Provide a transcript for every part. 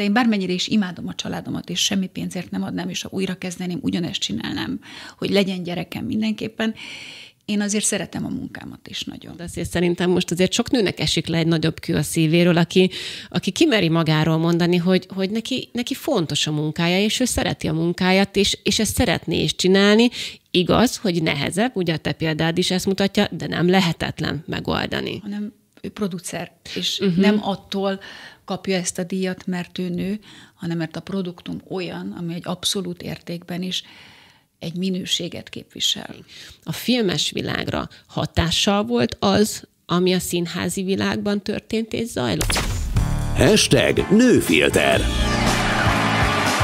de én bármennyire is imádom a családomat, és semmi pénzért nem adnám, és ha újra kezdeném, ugyanezt csinálnám, hogy legyen gyerekem mindenképpen, én azért szeretem a munkámat is nagyon. De azért szerintem most azért sok nőnek esik le egy nagyobb kő a szívéről, aki, aki kimeri magáról mondani, hogy, hogy neki, neki fontos a munkája, és ő szereti a munkáját, és, és ezt szeretné is csinálni. Igaz, hogy nehezebb, ugye a te példád is ezt mutatja, de nem lehetetlen megoldani. Hanem producer, és uh-huh. nem attól kapja ezt a díjat, mert ő nő, hanem mert a produktum olyan, ami egy abszolút értékben is egy minőséget képvisel. A filmes világra hatással volt az, ami a színházi világban történt és zajlott? Hashtag nőfilter.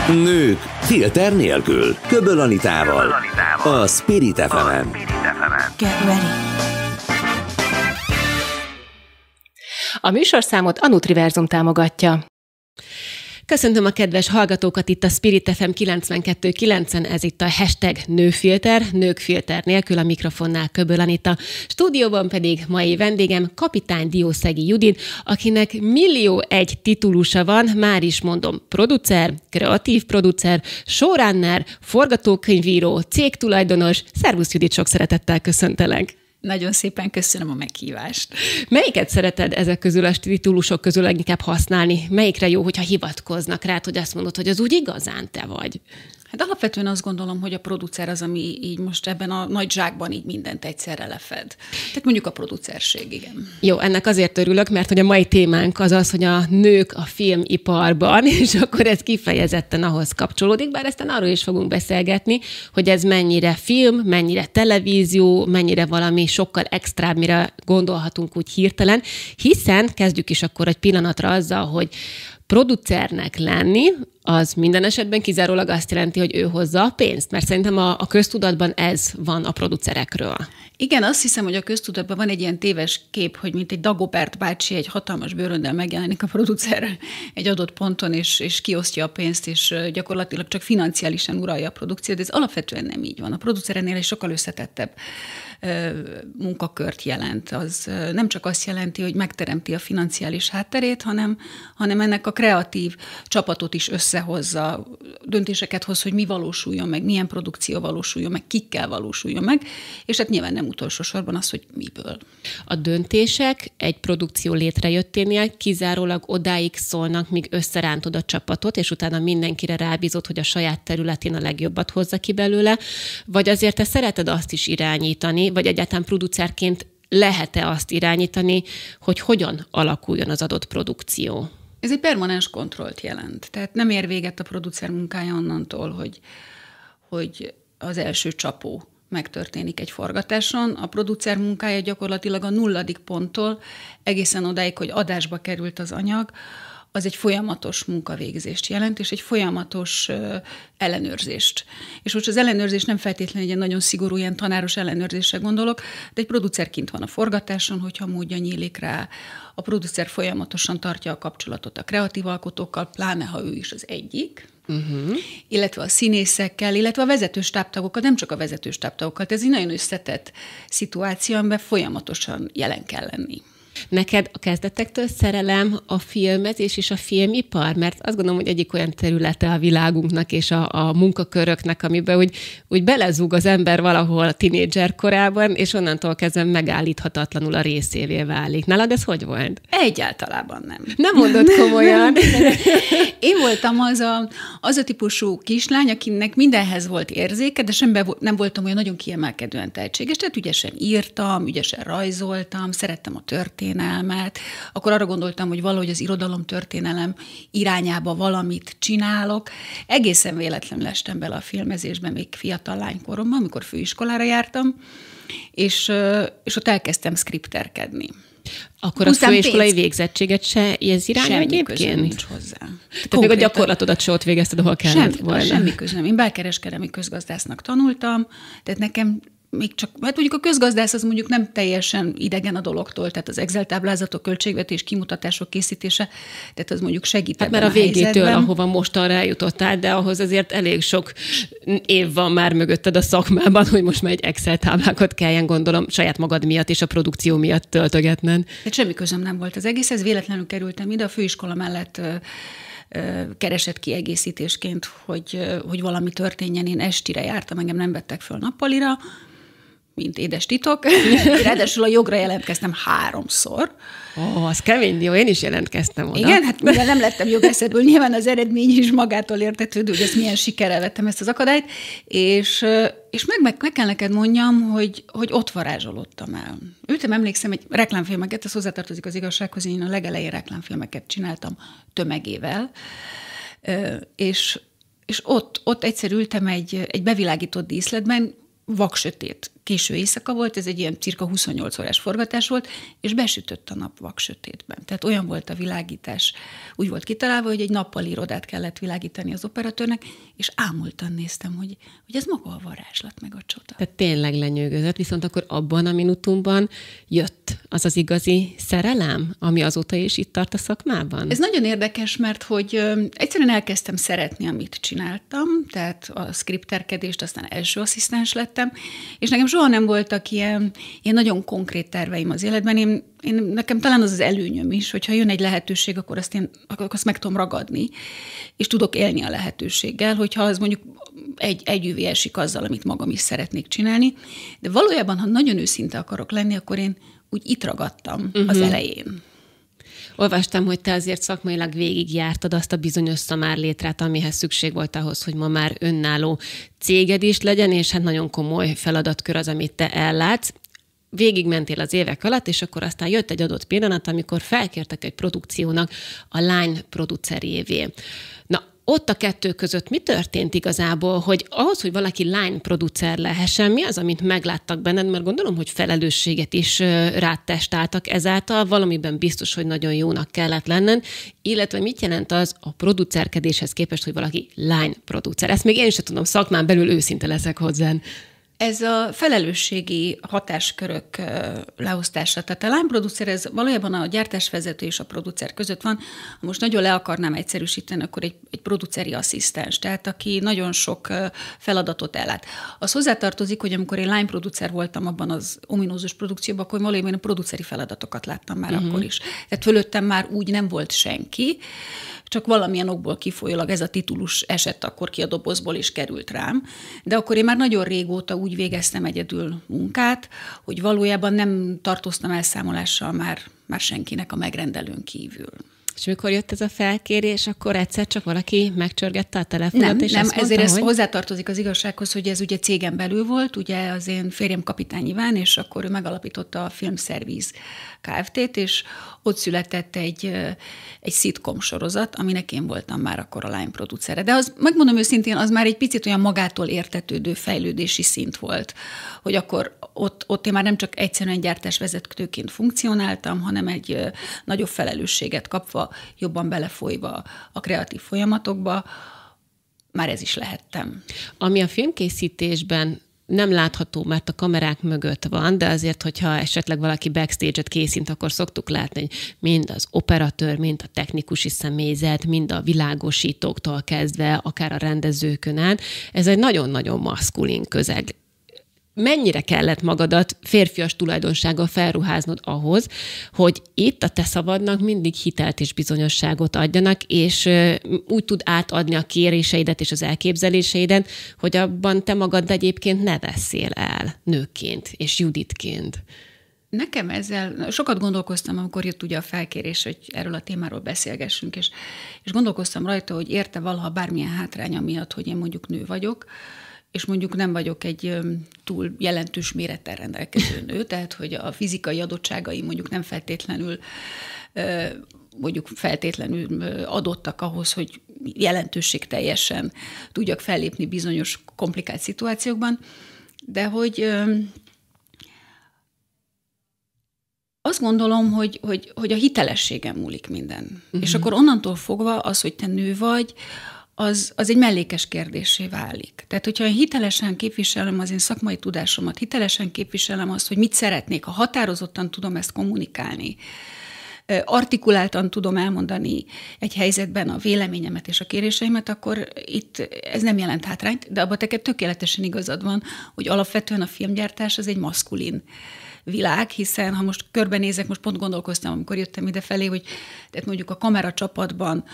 Nők filter nélkül. Köböl Anitával. A Spirit fm Get ready. A műsorszámot a Nutriverzum támogatja. Köszöntöm a kedves hallgatókat itt a Spirit FM 92.9-en, ez itt a hashtag nőfilter, nőkfilter nélkül a mikrofonnál Köböl Anita. Stúdióban pedig mai vendégem kapitány Diószegi Judin, akinek millió egy titulusa van, már is mondom, producer, kreatív producer, showrunner, forgatókönyvíró, cégtulajdonos. Szervusz Judit, sok szeretettel köszöntelek! Nagyon szépen köszönöm a meghívást. Melyiket szereted ezek közül a titulusok közül leginkább használni? Melyikre jó, hogyha hivatkoznak rá, hogy azt mondod, hogy az úgy igazán te vagy? Hát alapvetően azt gondolom, hogy a producer az, ami így most ebben a nagy zsákban így mindent egyszerre lefed. Tehát mondjuk a producerség, igen. Jó, ennek azért örülök, mert hogy a mai témánk az az, hogy a nők a filmiparban, és akkor ez kifejezetten ahhoz kapcsolódik, bár aztán arról is fogunk beszélgetni, hogy ez mennyire film, mennyire televízió, mennyire valami sokkal extrább, mire gondolhatunk úgy hirtelen, hiszen kezdjük is akkor egy pillanatra azzal, hogy producernek lenni, az minden esetben kizárólag azt jelenti, hogy ő hozza a pénzt, mert szerintem a, a köztudatban ez van a producerekről. Igen, azt hiszem, hogy a köztudatban van egy ilyen téves kép, hogy mint egy Dagobert bácsi egy hatalmas bőröndel megjelenik a producer egy adott ponton, és, és kiosztja a pénzt, és gyakorlatilag csak financiálisan uralja a produkciót, de ez alapvetően nem így van. A producerenél egy sokkal összetettebb munkakört jelent. Az nem csak azt jelenti, hogy megteremti a financiális hátterét, hanem, hanem ennek a kreatív csapatot is összehozza, döntéseket hoz, hogy mi valósuljon meg, milyen produkció valósuljon meg, kikkel valósuljon meg, és hát nyilván nem utolsó sorban az, hogy miből. A döntések egy produkció létrejötténél kizárólag odáig szólnak, míg összerántod a csapatot, és utána mindenkire rábízott, hogy a saját területén a legjobbat hozza ki belőle, vagy azért te szereted azt is irányítani, vagy egyáltalán producerként lehet-e azt irányítani, hogy hogyan alakuljon az adott produkció? Ez egy permanens kontrollt jelent. Tehát nem ér véget a producer munkája onnantól, hogy, hogy az első csapó megtörténik egy forgatáson. A producer munkája gyakorlatilag a nulladik ponttól egészen odáig, hogy adásba került az anyag, az egy folyamatos munkavégzést jelent, és egy folyamatos ellenőrzést. És most az ellenőrzés nem feltétlenül egy nagyon szigorú, ilyen tanáros ellenőrzésre gondolok, de egy producer kint van a forgatáson, hogyha módja nyílik rá. A producer folyamatosan tartja a kapcsolatot a kreatív alkotókkal, pláne ha ő is az egyik, Uh-huh. illetve a színészekkel, illetve a vezetős táptagokkal, nem csak a vezetős táptagokkal. Ez egy nagyon összetett szituáció, amiben folyamatosan jelen kell lenni. Neked a kezdetektől szerelem a filmezés és a filmipar? Mert azt gondolom, hogy egyik olyan területe a világunknak és a, a munkaköröknek, amiben úgy, úgy belezúg az ember valahol a tinédzser korában, és onnantól kezdve megállíthatatlanul a részévé válik. Nálad ez hogy volt? Egyáltalában nem. Nem mondod komolyan. Én voltam az a, az a típusú kislány, akinek mindenhez volt érzéke, de semmi nem voltam olyan nagyon kiemelkedően tehetséges. Tehát ügyesen írtam, ügyesen rajzoltam, szerettem a történetet, történelmet, akkor arra gondoltam, hogy valahogy az irodalom történelem irányába valamit csinálok. Egészen véletlenül estem bele a filmezésbe még fiatal lánykoromban, amikor főiskolára jártam, és, és ott elkezdtem skripterkedni. Akkor Pusztán a főiskolai pénz. végzettséget se ez irány semmi egyébként? nincs hozzá. Tehát még a gyakorlatodat se ott végezted, ahol kellett semmi, volna. Semmi közöm. Én belkereskedelmi közgazdásznak tanultam, tehát nekem még csak, hát mondjuk a közgazdász az mondjuk nem teljesen idegen a dologtól, tehát az Excel táblázatok, költségvetés, kimutatások készítése, tehát az mondjuk segít Hát mert a, a végétől, helyzetben. ahova most arra eljutottál, de ahhoz azért elég sok év van már mögötted a szakmában, hogy most már egy Excel táblákat kelljen gondolom saját magad miatt és a produkció miatt töltögetned. Hát semmi közöm nem volt az egész, ez véletlenül kerültem ide, a főiskola mellett keresett kiegészítésként, hogy, hogy valami történjen. Én estire jártam, engem nem vettek föl nappalira, mint édes titok. Ráadásul a jogra jelentkeztem háromszor. Ó, az kemény, jó, én is jelentkeztem oda. Igen, hát mivel nem lettem jogászból, nyilván az eredmény is magától értetődő, hogy ezt milyen sikerrel vettem ezt az akadályt, és, és meg, meg, meg kell neked mondjam, hogy, hogy ott varázsolódtam el. Ültem, emlékszem, egy reklámfilmeket, ez hozzátartozik az igazsághoz, én a legelején reklámfilmeket csináltam tömegével, és, és ott, ott egyszer ültem egy, egy bevilágított díszletben, vaksötét késő éjszaka volt, ez egy ilyen cirka 28 órás forgatás volt, és besütött a nap vaksötétben. Tehát olyan volt a világítás. Úgy volt kitalálva, hogy egy nappal irodát kellett világítani az operatőrnek, és ámultan néztem, hogy, hogy ez maga a varázslat, meg a csoda. Tehát tényleg lenyűgözött, viszont akkor abban a minutumban jött az az igazi szerelem, ami azóta is itt tart a szakmában? Ez nagyon érdekes, mert hogy egyszerűen elkezdtem szeretni, amit csináltam, tehát a skripterkedést, aztán első asszisztens lettem, és nekem soha nem voltak ilyen, ilyen nagyon konkrét terveim az életben. Én, én, nekem talán az az előnyöm is, hogyha jön egy lehetőség, akkor azt, én, akkor azt meg tudom ragadni, és tudok élni a lehetőséggel, hogyha az mondjuk egy, egy esik azzal, amit magam is szeretnék csinálni. De valójában, ha nagyon őszinte akarok lenni, akkor én úgy itt ragadtam uh-huh. az mhm. elején. Olvastam, hogy te azért szakmailag végigjártad azt a bizonyos szamárlétrát, amihez szükség volt ahhoz, hogy ma már önálló céged is legyen, és hát nagyon komoly feladatkör az, amit te ellátsz végigmentél az évek alatt, és akkor aztán jött egy adott pillanat, amikor felkértek egy produkciónak a lány producerjévé. Na, ott a kettő között mi történt igazából, hogy ahhoz, hogy valaki line producer lehessen, mi az, amit megláttak benned, mert gondolom, hogy felelősséget is rátestáltak ezáltal, valamiben biztos, hogy nagyon jónak kellett lenned, illetve mit jelent az a producerkedéshez képest, hogy valaki line producer. Ezt még én sem tudom, szakmán belül őszinte leszek hozzá. Ez a felelősségi hatáskörök leosztása. Tehát a line producer, ez valójában a gyártásvezető és a producer között van. Ha most nagyon le akarnám egyszerűsíteni, akkor egy, egy produceri asszisztens, tehát aki nagyon sok feladatot ellát. Az hozzátartozik, hogy amikor én line producer voltam abban az ominózus produkcióban, akkor valójában a produceri feladatokat láttam már uh-huh. akkor is. Tehát fölöttem már úgy nem volt senki, csak valamilyen okból kifolyólag ez a titulus esett akkor ki a dobozból és került rám. De akkor én már nagyon régóta úgy végeztem egyedül munkát, hogy valójában nem tartoztam elszámolással már, már senkinek a megrendelőn kívül. És mikor jött ez a felkérés, akkor egyszer csak valaki megcsörgette a telefonot, nem, és nem, azt mondta, ezért hogy... ez hozzátartozik az igazsághoz, hogy ez ugye cégen belül volt, ugye az én férjem kapitány Iván, és akkor ő megalapította a Filmszervíz Kft-t, és ott született egy, egy szitkom sorozat, aminek én voltam már akkor a lány producere. De az, megmondom őszintén, az már egy picit olyan magától értetődő fejlődési szint volt, hogy akkor ott, ott én már nem csak egyszerűen gyártásvezetőként funkcionáltam, hanem egy nagyobb felelősséget kapva, jobban belefolyva a kreatív folyamatokba, már ez is lehettem. Ami a filmkészítésben nem látható, mert a kamerák mögött van, de azért, hogyha esetleg valaki backstage-et készít, akkor szoktuk látni, hogy mind az operatőr, mind a technikusi személyzet, mind a világosítóktól kezdve, akár a rendezőkön át, ez egy nagyon-nagyon maszkulin közeg mennyire kellett magadat férfias tulajdonsággal felruháznod ahhoz, hogy itt a te szabadnak mindig hitelt és bizonyosságot adjanak, és úgy tud átadni a kéréseidet és az elképzeléseidet, hogy abban te magad egyébként ne veszél el nőként és Juditként. Nekem ezzel sokat gondolkoztam, amikor jött ugye a felkérés, hogy erről a témáról beszélgessünk, és, és gondolkoztam rajta, hogy érte valaha bármilyen hátránya miatt, hogy én mondjuk nő vagyok, és mondjuk nem vagyok egy túl jelentős mérettel rendelkező nő, tehát hogy a fizikai adottságai mondjuk nem feltétlenül mondjuk feltétlenül adottak ahhoz, hogy jelentőség teljesen tudjak fellépni bizonyos komplikált szituációkban, de hogy azt gondolom, hogy, hogy, hogy a hitelességem múlik minden. Uh-huh. És akkor onnantól fogva az, hogy te nő vagy, az, az egy mellékes kérdésé válik. Tehát, hogyha én hitelesen képviselem az én szakmai tudásomat, hitelesen képviselem azt, hogy mit szeretnék, ha határozottan tudom ezt kommunikálni, artikuláltan tudom elmondani egy helyzetben a véleményemet és a kéréseimet, akkor itt ez nem jelent hátrányt, de abban teked tökéletesen igazad van, hogy alapvetően a filmgyártás az egy maszkulin világ, hiszen ha most körbenézek, most pont gondolkoztam, amikor jöttem ide felé, hogy tehát mondjuk a kamera csapatban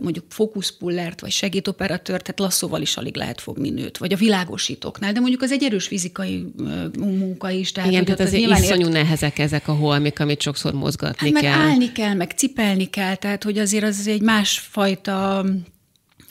mondjuk fókuszpullert, vagy segédoperatőr, tehát lasszóval is alig lehet fogni nőt, vagy a világosítóknál, de mondjuk az egy erős fizikai munka is. Tehát, Igen, tehát az iszonyú ért... nehezek ezek a holmik, amit sokszor mozgatni hát, kell. Meg állni kell, meg cipelni kell, tehát hogy azért az egy másfajta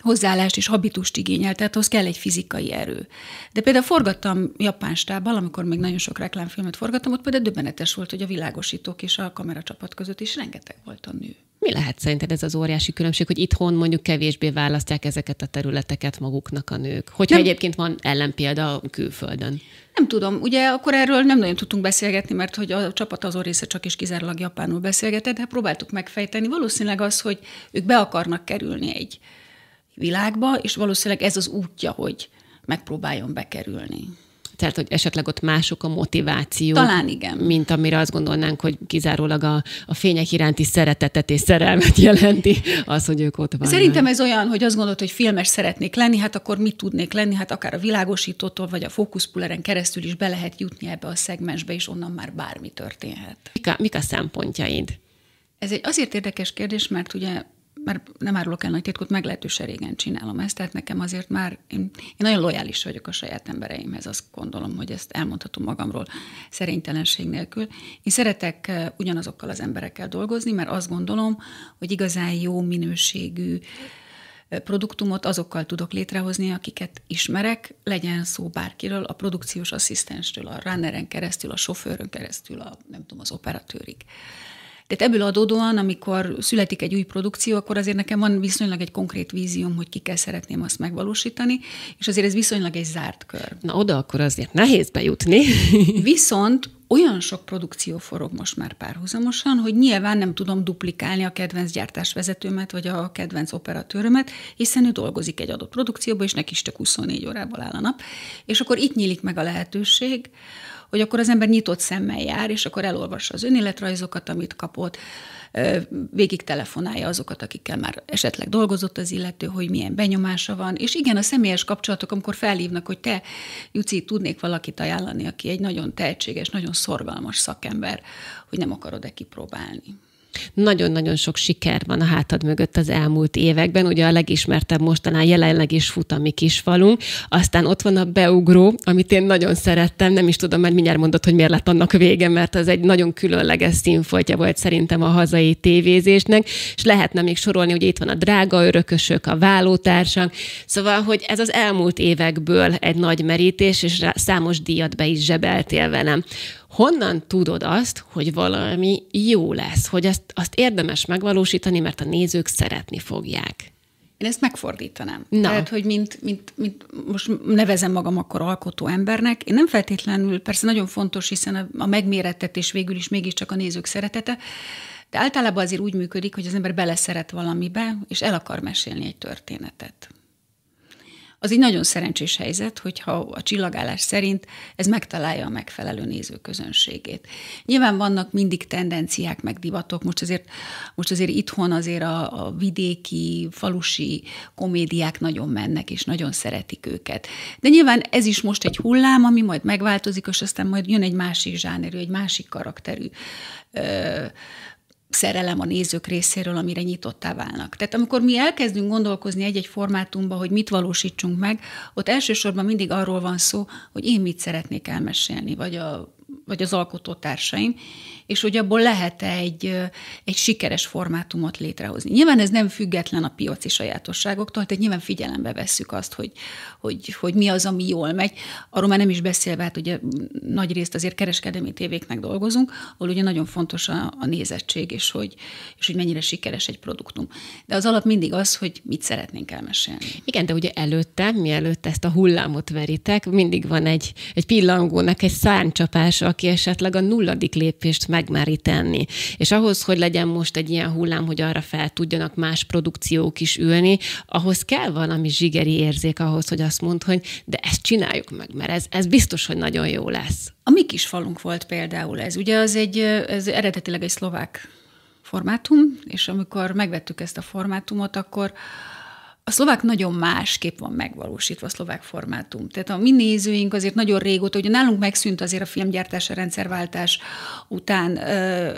hozzáállást és habitust igényel, tehát ahhoz kell egy fizikai erő. De például forgattam japán stábbal, amikor még nagyon sok reklámfilmet forgattam, ott például döbbenetes volt, hogy a világosítók és a kameracsapat között is rengeteg volt a nő. Mi lehet szerinted ez az óriási különbség, hogy itthon mondjuk kevésbé választják ezeket a területeket maguknak a nők? Hogyha nem, egyébként van ellenpélda külföldön. Nem tudom, ugye akkor erről nem nagyon tudtunk beszélgetni, mert hogy a csapat azon része csak is kizárólag japánul beszélgetett, de próbáltuk megfejteni. Valószínűleg az, hogy ők be akarnak kerülni egy világba, és valószínűleg ez az útja, hogy megpróbáljon bekerülni. Tehát, hogy esetleg ott mások a motiváció. Talán igen. Mint amire azt gondolnánk, hogy kizárólag a, a fények iránti szeretetet és szerelmet jelenti az, hogy ők ott vannak. Szerintem ez olyan, hogy azt gondolod, hogy filmes szeretnék lenni, hát akkor mit tudnék lenni? Hát akár a világosítótól, vagy a fókuszpulleren keresztül is be lehet jutni ebbe a szegmensbe, és onnan már bármi történhet. Mik a, mik a szempontjaid? Ez egy azért érdekes kérdés, mert ugye mert nem árulok el nagy titkot, meglehetősen régen csinálom ezt, tehát nekem azért már, én, én nagyon lojális vagyok a saját embereimhez, azt gondolom, hogy ezt elmondhatom magamról szerénytelenség nélkül. Én szeretek eh, ugyanazokkal az emberekkel dolgozni, mert azt gondolom, hogy igazán jó minőségű eh, produktumot azokkal tudok létrehozni, akiket ismerek, legyen szó bárkiről, a produkciós asszisztenstől, a runneren keresztül, a sofőrön keresztül, a nem tudom, az operatőrig. Tehát ebből adódóan, amikor születik egy új produkció, akkor azért nekem van viszonylag egy konkrét vízióm, hogy kikkel szeretném azt megvalósítani, és azért ez viszonylag egy zárt kör. Na oda akkor azért nehéz bejutni. Viszont olyan sok produkció forog most már párhuzamosan, hogy nyilván nem tudom duplikálni a kedvenc gyártásvezetőmet, vagy a kedvenc operatőrömet, hiszen ő dolgozik egy adott produkcióban, és neki is csak 24 órából áll a nap. És akkor itt nyílik meg a lehetőség, hogy akkor az ember nyitott szemmel jár, és akkor elolvassa az önéletrajzokat, amit kapott, végig telefonálja azokat, akikkel már esetleg dolgozott az illető, hogy milyen benyomása van, és igen, a személyes kapcsolatok, amikor felhívnak, hogy te, Juci, tudnék valakit ajánlani, aki egy nagyon tehetséges, nagyon szorgalmas szakember, hogy nem akarod-e kipróbálni. Nagyon-nagyon sok siker van a hátad mögött az elmúlt években. Ugye a legismertebb mostanán jelenleg is fut a mi falunk. Aztán ott van a beugró, amit én nagyon szerettem. Nem is tudom, mert mindjárt mondott, hogy miért lett annak vége, mert az egy nagyon különleges színfoltja volt szerintem a hazai tévézésnek. És lehetne még sorolni, hogy itt van a drága örökösök, a vállótársak. Szóval, hogy ez az elmúlt évekből egy nagy merítés, és számos díjat be is zsebeltél velem honnan tudod azt, hogy valami jó lesz, hogy azt, azt érdemes megvalósítani, mert a nézők szeretni fogják? Én ezt megfordítanám. Na. Tehát, hogy mint, mint, mint most nevezem magam akkor alkotó embernek, én nem feltétlenül, persze nagyon fontos, hiszen a, a megmérettetés végül is mégiscsak a nézők szeretete, de általában azért úgy működik, hogy az ember beleszeret valamibe, és el akar mesélni egy történetet az egy nagyon szerencsés helyzet, hogyha a csillagállás szerint ez megtalálja a megfelelő nézőközönségét. Nyilván vannak mindig tendenciák, meg divatok, most azért, most azért itthon azért a, a vidéki, falusi komédiák nagyon mennek, és nagyon szeretik őket. De nyilván ez is most egy hullám, ami majd megváltozik, és aztán majd jön egy másik zsánerű, egy másik karakterű ö, szerelem a nézők részéről, amire nyitottá válnak. Tehát amikor mi elkezdünk gondolkozni egy-egy formátumba, hogy mit valósítsunk meg, ott elsősorban mindig arról van szó, hogy én mit szeretnék elmesélni, vagy a vagy az alkotótársaim, és hogy abból lehet egy, egy sikeres formátumot létrehozni. Nyilván ez nem független a piaci sajátosságoktól, tehát nyilván figyelembe vesszük azt, hogy, hogy, hogy mi az, ami jól megy. Arról már nem is beszélve, hát ugye nagy részt azért kereskedelmi tévéknek dolgozunk, ahol ugye nagyon fontos a, a nézettség, és hogy, és hogy mennyire sikeres egy produktum. De az alap mindig az, hogy mit szeretnénk elmesélni. Igen, de ugye előtte, mielőtt ezt a hullámot veritek, mindig van egy, egy pillangónak egy száncsapás, aki esetleg a nulladik lépést megmeri tenni. És ahhoz, hogy legyen most egy ilyen hullám, hogy arra fel tudjanak más produkciók is ülni, ahhoz kell valami zsigeri érzék ahhoz, hogy azt mond, hogy de ezt csináljuk meg, mert ez, ez biztos, hogy nagyon jó lesz. A mi kis falunk volt például ez. Ugye az egy, ez eredetileg egy szlovák formátum, és amikor megvettük ezt a formátumot, akkor a szlovák nagyon másképp van megvalósítva, a szlovák formátum. Tehát a mi nézőink azért nagyon régóta, ugye nálunk megszűnt azért a filmgyártás, a rendszerváltás után ö,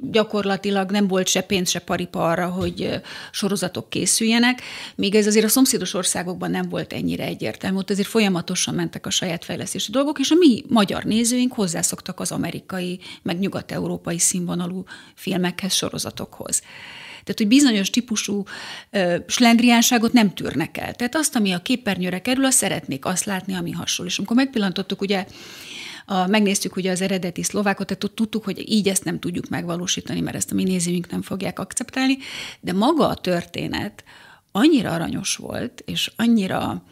gyakorlatilag nem volt se pénz, se paripa arra, hogy sorozatok készüljenek, még ez azért a szomszédos országokban nem volt ennyire egyértelmű, ott azért folyamatosan mentek a saját fejlesztési dolgok, és a mi magyar nézőink hozzászoktak az amerikai, meg nyugat-európai színvonalú filmekhez, sorozatokhoz. Tehát, hogy bizonyos típusú slendriánságot nem tűrnek el. Tehát azt, ami a képernyőre kerül, azt szeretnék azt látni, ami hasonló. És amikor megpillantottuk, ugye a, megnéztük ugye az eredeti szlovákot, tehát tudtuk, hogy így ezt nem tudjuk megvalósítani, mert ezt a mi nézőink nem fogják akceptálni, de maga a történet annyira aranyos volt, és annyira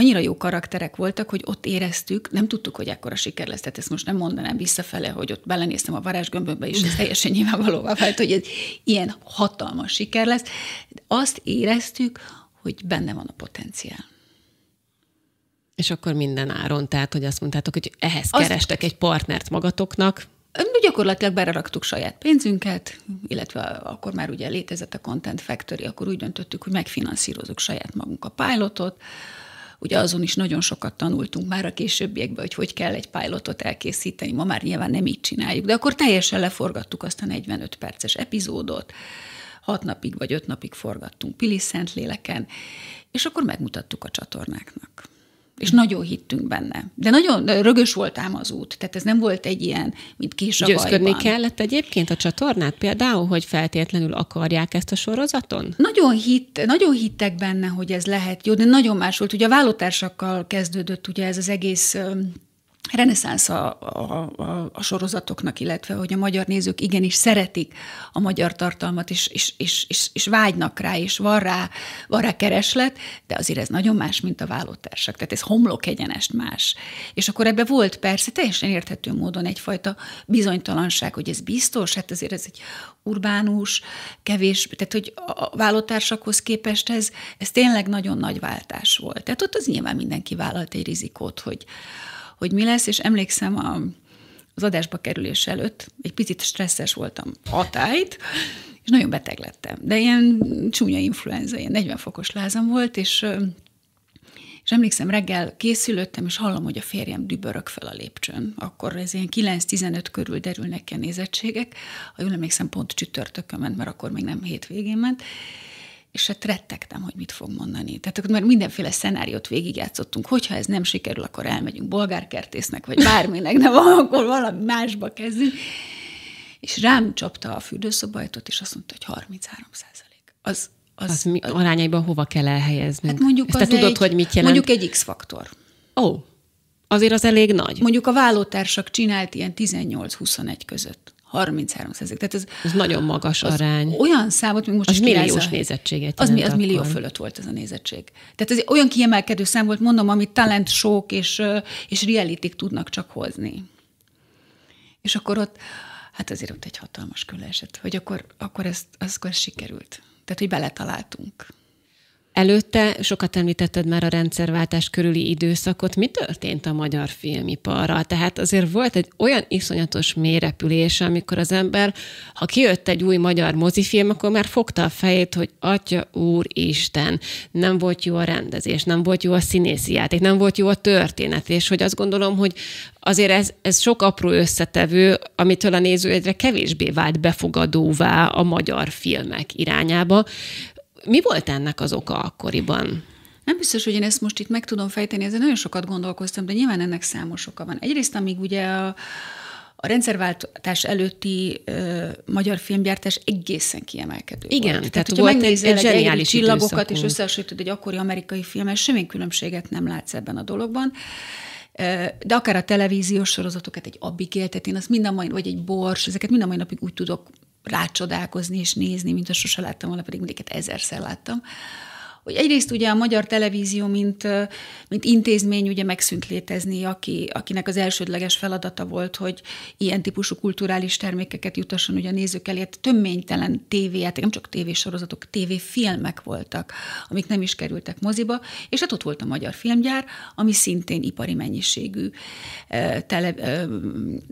annyira jó karakterek voltak, hogy ott éreztük, nem tudtuk, hogy ekkora siker lesz. Tehát ezt most nem mondanám visszafele, hogy ott belenéztem a varázsgömbömbe, és ez teljesen nyilvánvalóvá vált, hogy ez ilyen hatalmas siker lesz. De azt éreztük, hogy benne van a potenciál. És akkor minden áron, tehát hogy azt mondtátok, hogy ehhez azt kerestek egy partnert magatoknak, Gyakorlatilag beraktuk saját pénzünket, illetve akkor már ugye létezett a Content Factory, akkor úgy döntöttük, hogy megfinanszírozunk saját magunk a pilotot, Ugye azon is nagyon sokat tanultunk már a későbbiekben, hogy hogy kell egy pilotot elkészíteni. Ma már nyilván nem így csináljuk, de akkor teljesen leforgattuk azt a 45 perces epizódot, hat napig vagy öt napig forgattunk Pili Léleken, és akkor megmutattuk a csatornáknak és nagyon hittünk benne. De nagyon rögös volt ám az út, tehát ez nem volt egy ilyen, mint kés a Győzködni kellett egyébként a csatornát például, hogy feltétlenül akarják ezt a sorozaton? Nagyon, hitt, nagyon hittek benne, hogy ez lehet jó, de nagyon más volt. Ugye a vállótársakkal kezdődött ugye ez az egész reneszánsz a, a, a, a sorozatoknak, illetve hogy a magyar nézők igenis szeretik a magyar tartalmat, és, és, és, és, és vágynak rá, és van rá, van rá kereslet, de azért ez nagyon más, mint a vállótársak. Tehát ez homlok egyenest más. És akkor ebbe volt persze teljesen érthető módon egyfajta bizonytalanság, hogy ez biztos, hát azért ez egy urbánus, kevés, tehát hogy a vállótársakhoz képest ez, ez tényleg nagyon nagy váltás volt. Tehát ott az nyilván mindenki vállalt egy rizikót, hogy, hogy mi lesz, és emlékszem a, az adásba kerülés előtt, egy picit stresszes voltam hatályt, és nagyon beteg lettem. De ilyen csúnya influenza, ilyen 40 fokos lázam volt, és és emlékszem, reggel készülöttem, és hallom, hogy a férjem dübörök fel a lépcsőn. Akkor ez ilyen 9-15 körül derülnek ki a nézettségek. Ha jól emlékszem, pont csütörtökön ment, mert akkor még nem hétvégén ment és hát rettegtem, hogy mit fog mondani. Tehát akkor már mindenféle szenáriót végigjátszottunk, hogyha ez nem sikerül, akkor elmegyünk bolgárkertésznek, vagy bárminek, de van, akkor valami másba kezdünk. És rám csapta a fürdőszobajtot, és azt mondta, hogy 33 százalék. Az, az, az mi, arányaiban hova kell elhelyezni? Hát mondjuk Ezt te tudod, egy, hogy mit jelent? Mondjuk egy X-faktor. Ó, oh, azért az elég nagy. Mondjuk a vállótársak csinált ilyen 18-21 között. 33 százalék. Tehát ez, ez nagyon magas arány. Olyan számot, még most az milliós nézettséget az, mi, az millió fölött volt ez a nézettség. Tehát ez olyan kiemelkedő szám volt, mondom, amit talent show és, és reality tudnak csak hozni. És akkor ott, hát azért ott egy hatalmas külesett, hogy akkor, akkor ez, az, akkor ez sikerült. Tehát, hogy beletaláltunk. Előtte sokat említetted már a rendszerváltás körüli időszakot. Mi történt a magyar filmiparral? Tehát azért volt egy olyan iszonyatos mélyrepülés, amikor az ember, ha kijött egy új magyar mozifilm, akkor már fogta a fejét, hogy atya úr Isten, nem volt jó a rendezés, nem volt jó a színészi játék, nem volt jó a történet, és hogy azt gondolom, hogy azért ez, ez sok apró összetevő, amitől a néző egyre kevésbé vált befogadóvá a magyar filmek irányába. Mi volt ennek az oka akkoriban? Nem biztos, hogy én ezt most itt meg tudom fejteni, ezzel nagyon sokat gondolkoztam, de nyilván ennek számos oka van. Egyrészt, amíg ugye a, a rendszerváltás előtti ö, magyar filmgyártás egészen kiemelkedő Igen, volt. tehát, tehát volt egy, egy zseniális csillagokat, időszakunk. és összehasonlítod egy akkori amerikai filmmel, semmi különbséget nem látsz ebben a dologban. De akár a televíziós sorozatokat, egy Abigail, tehát én azt minden mai, vagy egy Bors, ezeket minden mai napig úgy tudok rácsodálkozni és nézni, mint a sose láttam volna, pedig mindiket ezerszer láttam hogy egyrészt ugye a magyar televízió, mint, mint intézmény ugye megszűnt létezni, aki, akinek az elsődleges feladata volt, hogy ilyen típusú kulturális termékeket jutasson ugye a nézők elé. Hát töménytelen tévéjáték, nem csak tévésorozatok, tévéfilmek voltak, amik nem is kerültek moziba, és hát ott volt a magyar filmgyár, ami szintén ipari mennyiségű tele,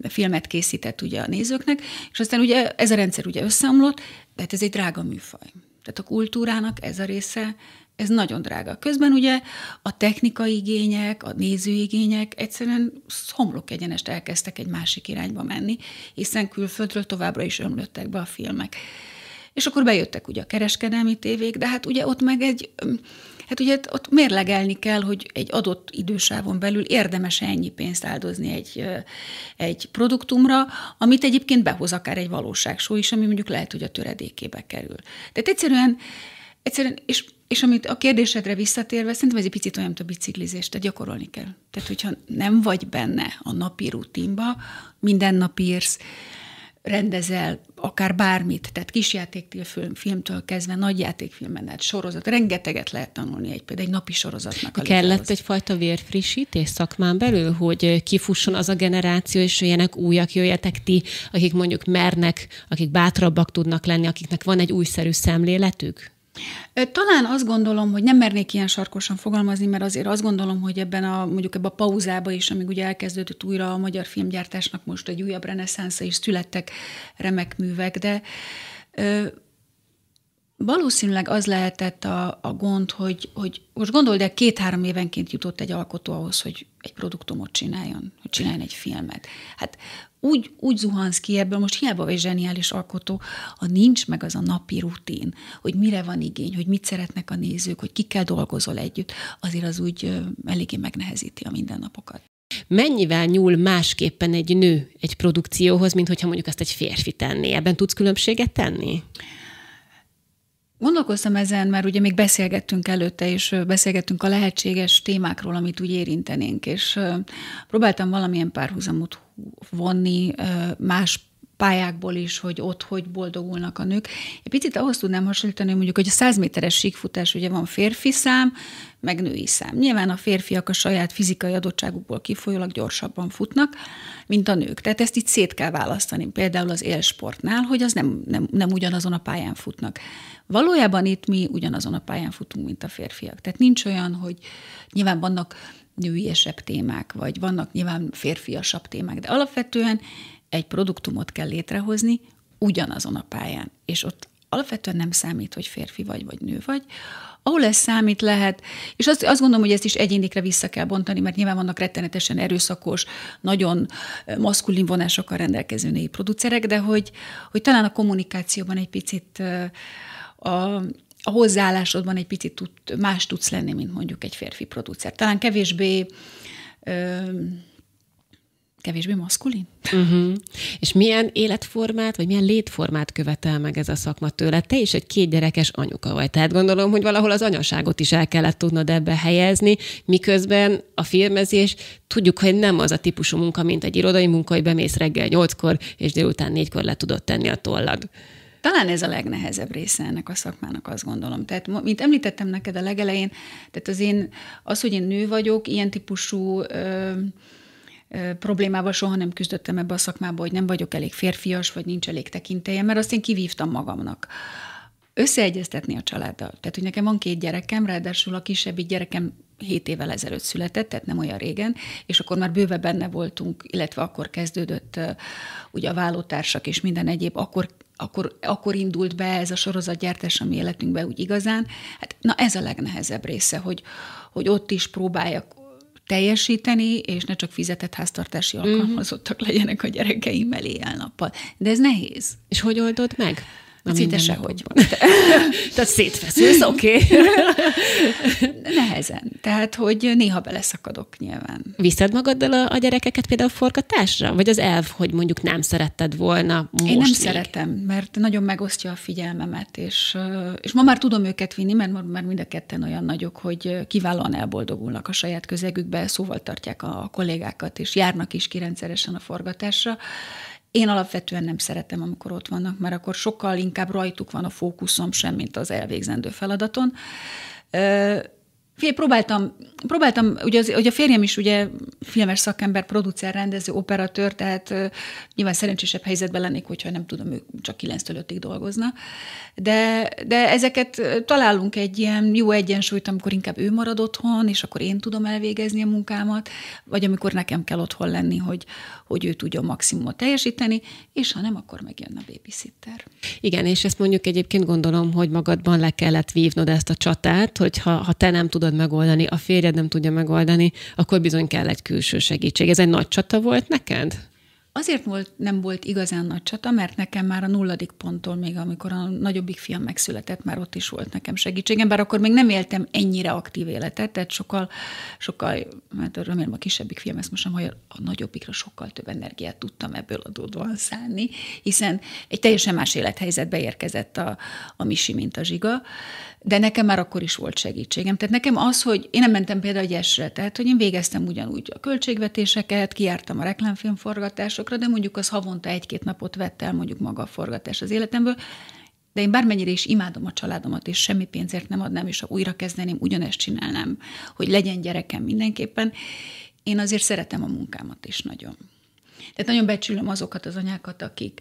filmet készített ugye a nézőknek, és aztán ugye ez a rendszer ugye összeomlott, tehát ez egy drága műfaj. Tehát a kultúrának ez a része, ez nagyon drága. Közben ugye a technikai igények, a nézőigények egyszerűen homlok egyenest elkezdtek egy másik irányba menni, hiszen külföldről továbbra is ömlöttek be a filmek. És akkor bejöttek ugye a kereskedelmi tévék, de hát ugye ott meg egy, hát ugye ott mérlegelni kell, hogy egy adott idősávon belül érdemes ennyi pénzt áldozni egy, egy produktumra, amit egyébként behoz akár egy valóságsó is, ami mondjuk lehet, hogy a töredékébe kerül. Tehát egyszerűen, egyszerűen és és amit a kérdésedre visszatérve, szerintem ez egy picit olyan, mint a biciklizés, tehát gyakorolni kell. Tehát, hogyha nem vagy benne a napi rutinba, minden nap írsz, rendezel akár bármit, tehát kisjátéktől, film, filmtől kezdve nagyjátékfilmen, át sorozat, rengeteget lehet tanulni egy például egy napi sorozatnak. A Kellett létrehoz. egyfajta vérfrissítés szakmán belül, hogy kifusson az a generáció, és jöjjenek újak, jöjjetek ti, akik mondjuk mernek, akik bátrabbak tudnak lenni, akiknek van egy újszerű szemléletük? Talán azt gondolom, hogy nem mernék ilyen sarkosan fogalmazni, mert azért azt gondolom, hogy ebben a, mondjuk ebben a pauzába is, amíg ugye elkezdődött újra a magyar filmgyártásnak most egy újabb reneszánsza is születtek remek művek, de ö, valószínűleg az lehetett a, a gond, hogy, hogy most gondold el, két-három évenként jutott egy alkotó ahhoz, hogy egy produktumot csináljon, hogy csináljon egy filmet. Hát úgy, úgy zuhansz ki ebből, most hiába vagy zseniális alkotó, ha nincs meg az a napi rutin, hogy mire van igény, hogy mit szeretnek a nézők, hogy kikkel dolgozol együtt, azért az úgy eléggé megnehezíti a mindennapokat. Mennyivel nyúl másképpen egy nő egy produkcióhoz, mint hogyha mondjuk ezt egy férfi tenné? Ebben tudsz különbséget tenni? Gondolkoztam ezen, mert ugye még beszélgettünk előtte, és beszélgettünk a lehetséges témákról, amit úgy érintenénk, és próbáltam valamilyen párhuzamot vonni más pályákból is, hogy ott hogy boldogulnak a nők. Egy picit ahhoz tudnám hasonlítani, mondjuk, hogy a 100 méteres síkfutás, ugye van férfi szám, meg női szám. Nyilván a férfiak a saját fizikai adottságukból kifolyólag gyorsabban futnak, mint a nők. Tehát ezt itt szét kell választani. Például az élsportnál, hogy az nem, nem, nem ugyanazon a pályán futnak. Valójában itt mi ugyanazon a pályán futunk, mint a férfiak. Tehát nincs olyan, hogy nyilván vannak nőiesebb témák, vagy vannak nyilván férfiasabb témák, de alapvetően egy produktumot kell létrehozni ugyanazon a pályán, és ott alapvetően nem számít, hogy férfi vagy, vagy nő vagy, ahol ez számít lehet, és azt, azt gondolom, hogy ezt is egyénikre vissza kell bontani, mert nyilván vannak rettenetesen erőszakos, nagyon maszkulin vonásokkal rendelkező női producerek, de hogy, hogy talán a kommunikációban egy picit a, a hozzáállásodban egy picit tud, más tudsz lenni, mint mondjuk egy férfi producer. Talán kevésbé ö, kevésbé maszkulin. Uh-huh. És milyen életformát, vagy milyen létformát követel meg ez a szakma tőle? Te is egy kétgyerekes anyuka vagy, tehát gondolom, hogy valahol az anyaságot is el kellett tudnod ebbe helyezni, miközben a filmezés tudjuk, hogy nem az a típusú munka, mint egy irodai munka, hogy bemész reggel nyolckor, és délután négykor le tudod tenni a tollad. Talán ez a legnehezebb része ennek a szakmának, azt gondolom. Tehát, mint említettem neked a legelején, tehát az én, az, hogy én nő vagyok, ilyen típusú ö, problémával soha nem küzdöttem ebbe a szakmába, hogy nem vagyok elég férfias, vagy nincs elég tekintélye, mert azt én kivívtam magamnak. Összeegyeztetni a családdal. Tehát, hogy nekem van két gyerekem, ráadásul a kisebbik gyerekem 7 évvel ezelőtt született, tehát nem olyan régen, és akkor már bőve benne voltunk, illetve akkor kezdődött ugye a vállótársak és minden egyéb, akkor akkor, akkor indult be ez a sorozatgyártás a mi életünkbe úgy igazán. Hát, na ez a legnehezebb része, hogy, hogy ott is próbáljak teljesíteni, és ne csak fizetett háztartási mhm. alkalmazottak legyenek a gyerekeimmel éjjel-nappal. De ez nehéz. És hogy oldod meg? Na, Szinte sehogy. Tehát szétfeszülsz, oké. Okay. Nehezen. Tehát, hogy néha beleszakadok nyilván. Viszed magaddal a, a gyerekeket például forgatásra? Vagy az elv, hogy mondjuk nem szeretted volna most Én nem még? szeretem, mert nagyon megosztja a figyelmemet, és, és ma már tudom őket vinni, mert már mind a ketten olyan nagyok, hogy kiválóan elboldogulnak a saját közegükbe, szóval tartják a kollégákat, és járnak is kirendszeresen a forgatásra én alapvetően nem szeretem, amikor ott vannak, mert akkor sokkal inkább rajtuk van a fókuszom, sem, mint az elvégzendő feladaton. Fél, próbáltam, próbáltam ugye, az, ugye a férjem is ugye filmes szakember, producer, rendező, operatőr, tehát uh, nyilván szerencsésebb helyzetben lennék, hogyha nem tudom, ő csak 9-től 5-ig dolgozna. De, de ezeket találunk egy ilyen jó egyensúlyt, amikor inkább ő marad otthon, és akkor én tudom elvégezni a munkámat, vagy amikor nekem kell otthon lenni, hogy, hogy ő tudja maximumot teljesíteni, és ha nem, akkor megjön a babysitter. Igen, és ezt mondjuk egyébként gondolom, hogy magadban le kellett vívnod ezt a csatát, hogy ha, ha te nem tudod megoldani, a férjed nem tudja megoldani, akkor bizony kell egy külső segítség. Ez egy nagy csata volt neked? Azért volt, nem volt igazán nagy csata, mert nekem már a nulladik ponttól, még amikor a nagyobbik fiam megszületett, már ott is volt nekem segítségem, bár akkor még nem éltem ennyire aktív életet, tehát sokkal, sokkal, mert hát remélem a kisebbik fiam ezt most nem, hogy a nagyobbikra sokkal több energiát tudtam ebből adódóan szállni, hiszen egy teljesen más élethelyzetbe érkezett a, a Misi, mint a Zsiga, de nekem már akkor is volt segítségem. Tehát nekem az, hogy én nem mentem például egy esre, tehát hogy én végeztem ugyanúgy a költségvetéseket, kiártam a reklámfilmforgatásokra, de mondjuk az havonta egy-két napot vett el mondjuk maga a forgatás az életemből, de én bármennyire is imádom a családomat, és semmi pénzért nem adnám, és ha újra kezdeném, ugyanezt csinálnám, hogy legyen gyerekem mindenképpen, én azért szeretem a munkámat is nagyon. Tehát nagyon becsülöm azokat az anyákat, akik,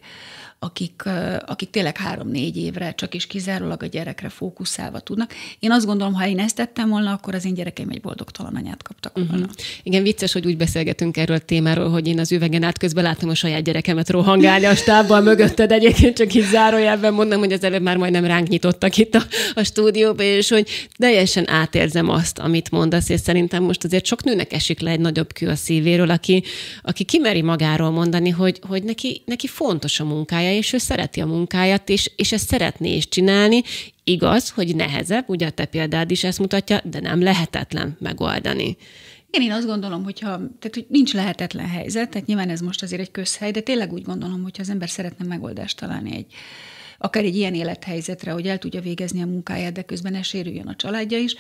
akik, akik tényleg három-négy évre csak is kizárólag a gyerekre fókuszálva tudnak. Én azt gondolom, ha én ezt tettem volna, akkor az én gyerekeim egy boldogtalan anyát kaptak volna. Uh-huh. Igen, vicces, hogy úgy beszélgetünk erről a témáról, hogy én az üvegen át közben látom a saját gyerekemet rohangálni a stábbal mögötted. Egyébként csak így zárójelben mondom, hogy az előbb már majdnem ránk nyitottak itt a, a stúdióba, és hogy teljesen átérzem azt, amit mondasz, és szerintem most azért sok nőnek esik le egy nagyobb kő a szívéről, aki, aki kimeri magáról mondani, hogy, hogy neki, neki fontos a munkája, munkája, és ő szereti a munkáját, és, és ezt szeretné is csinálni. Igaz, hogy nehezebb, ugye a te példád is ezt mutatja, de nem lehetetlen megoldani. Én, én azt gondolom, hogyha, tehát, hogy nincs lehetetlen helyzet, tehát nyilván ez most azért egy közhely, de tényleg úgy gondolom, hogyha az ember szeretne megoldást találni egy, akár egy ilyen élethelyzetre, hogy el tudja végezni a munkáját, de közben ne sérüljön a családja is,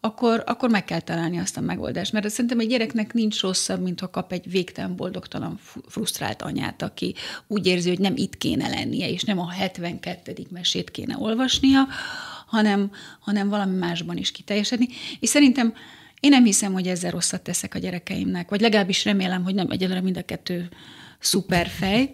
akkor, akkor meg kell találni azt a megoldást. Mert szerintem egy gyereknek nincs rosszabb, mint ha kap egy végtelen boldogtalan, frusztrált anyát, aki úgy érzi, hogy nem itt kéne lennie, és nem a 72. mesét kéne olvasnia, hanem, hanem valami másban is kiteljesedni. És szerintem én nem hiszem, hogy ezzel rosszat teszek a gyerekeimnek, vagy legalábbis remélem, hogy nem egyelőre mind a kettő szuper fej,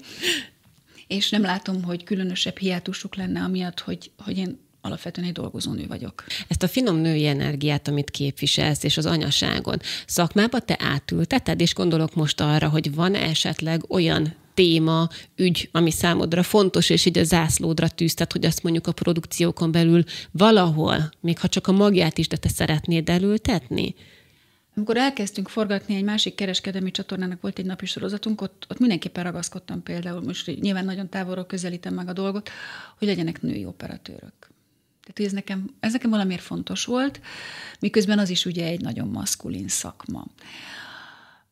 és nem látom, hogy különösebb hiátusuk lenne amiatt, hogy, hogy én alapvetően egy dolgozónő vagyok. Ezt a finom női energiát, amit képviselsz, és az anyaságon szakmába te átülteted, és gondolok most arra, hogy van esetleg olyan téma, ügy, ami számodra fontos, és így a zászlódra tűztet, hogy azt mondjuk a produkciókon belül valahol, még ha csak a magját is, de te szeretnéd elültetni? Amikor elkezdtünk forgatni, egy másik kereskedelmi csatornának volt egy napi sorozatunk, ott, ott mindenképpen ragaszkodtam például, most nyilván nagyon távolról közelítem meg a dolgot, hogy legyenek női operatőrök. Tehát ez nekem, ez nekem valamiért fontos volt, miközben az is ugye egy nagyon maszkulin szakma.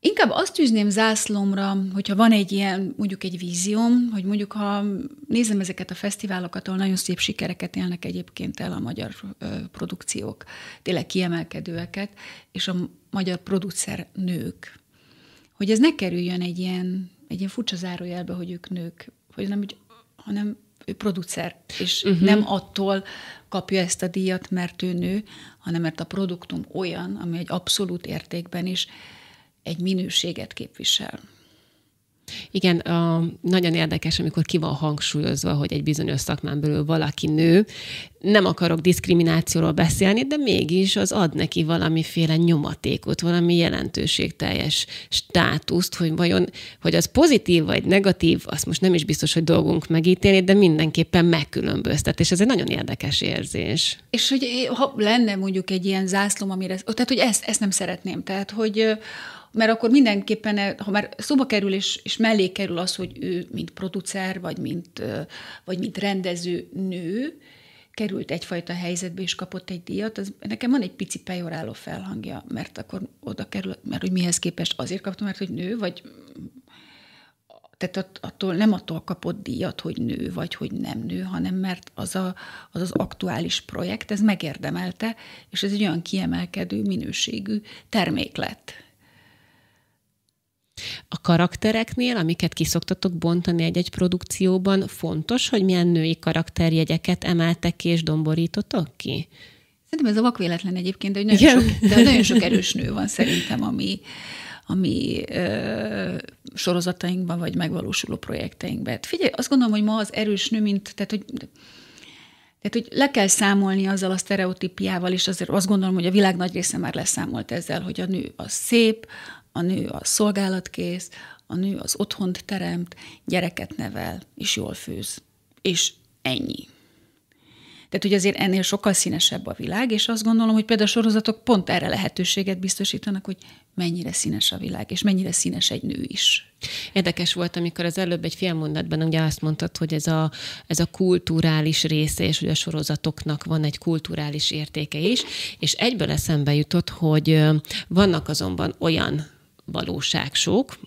Inkább azt tűzném zászlomra, hogyha van egy ilyen, mondjuk egy vízióm, hogy mondjuk ha nézem ezeket a fesztiválokat, ahol nagyon szép sikereket élnek egyébként el a magyar produkciók, tényleg kiemelkedőeket, és a magyar producer nők, hogy ez ne kerüljön egy ilyen, egy ilyen furcsa zárójelbe, hogy ők nők, hogy nem, hanem ő producer, és uh-huh. nem attól kapja ezt a díjat, mert ő nő, hanem mert a produktum olyan, ami egy abszolút értékben is egy minőséget képvisel. Igen, a, nagyon érdekes, amikor ki van hangsúlyozva, hogy egy bizonyos szakmán belül valaki nő. Nem akarok diszkriminációról beszélni, de mégis az ad neki valamiféle nyomatékot, valami jelentőségteljes státuszt, hogy vajon, hogy az pozitív vagy negatív, azt most nem is biztos, hogy dolgunk megítélni, de mindenképpen megkülönböztet, és ez egy nagyon érdekes érzés. És hogy ha lenne mondjuk egy ilyen zászlóm, amire, tehát hogy ezt, ezt nem szeretném, tehát hogy mert akkor mindenképpen, ha már szóba kerül, és, és mellé kerül az, hogy ő, mint producer, vagy mint, vagy mint rendező nő, került egyfajta helyzetbe, és kapott egy díjat, az, nekem van egy pici pejoráló felhangja, mert akkor oda kerül, mert hogy mihez képest azért kaptam, mert hogy nő, vagy tehát attól, nem attól kapott díjat, hogy nő, vagy hogy nem nő, hanem mert az, a, az az aktuális projekt, ez megérdemelte, és ez egy olyan kiemelkedő minőségű termék lett. A karaktereknél, amiket kiszoktatok bontani egy-egy produkcióban, fontos, hogy milyen női karakterjegyeket emeltek ki és domborítotok ki? Szerintem ez a vakvéletlen egyébként, de, hogy nagyon sok, de nagyon sok erős nő van szerintem, ami, ami ö, sorozatainkban, vagy megvalósuló projekteinkben. Hát figyelj, azt gondolom, hogy ma az erős nő, mint, tehát, hogy tehát, hogy le kell számolni azzal a sztereotípiával, és azért azt gondolom, hogy a világ nagy része már leszámolt ezzel, hogy a nő az szép, a nő a szolgálatkész, a nő az otthont teremt, gyereket nevel, és jól főz. És ennyi. Tehát, hogy azért ennél sokkal színesebb a világ, és azt gondolom, hogy például a sorozatok pont erre lehetőséget biztosítanak, hogy mennyire színes a világ, és mennyire színes egy nő is. Érdekes volt, amikor az előbb egy félmondatban ugye azt mondtad, hogy ez a, ez a kulturális része, és hogy a sorozatoknak van egy kulturális értéke is, és egyből eszembe jutott, hogy vannak azonban olyan valóságsók,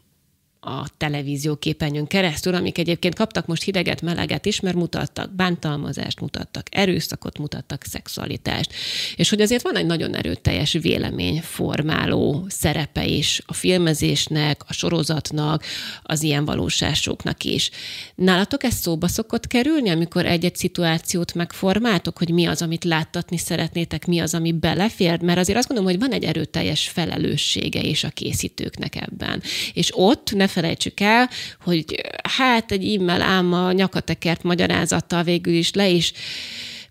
a televízió képernyőn keresztül, amik egyébként kaptak most hideget, meleget is, mert mutattak bántalmazást, mutattak erőszakot, mutattak szexualitást. És hogy azért van egy nagyon erőteljes véleményformáló szerepe is a filmezésnek, a sorozatnak, az ilyen valósásoknak is. Nálatok ez szóba szokott kerülni, amikor egy-egy szituációt megformáltok, hogy mi az, amit láttatni szeretnétek, mi az, ami belefér, mert azért azt gondolom, hogy van egy erőteljes felelőssége is a készítőknek ebben. És ott ne felejtsük el, hogy hát egy immel álma nyakatekert magyarázattal végül is le is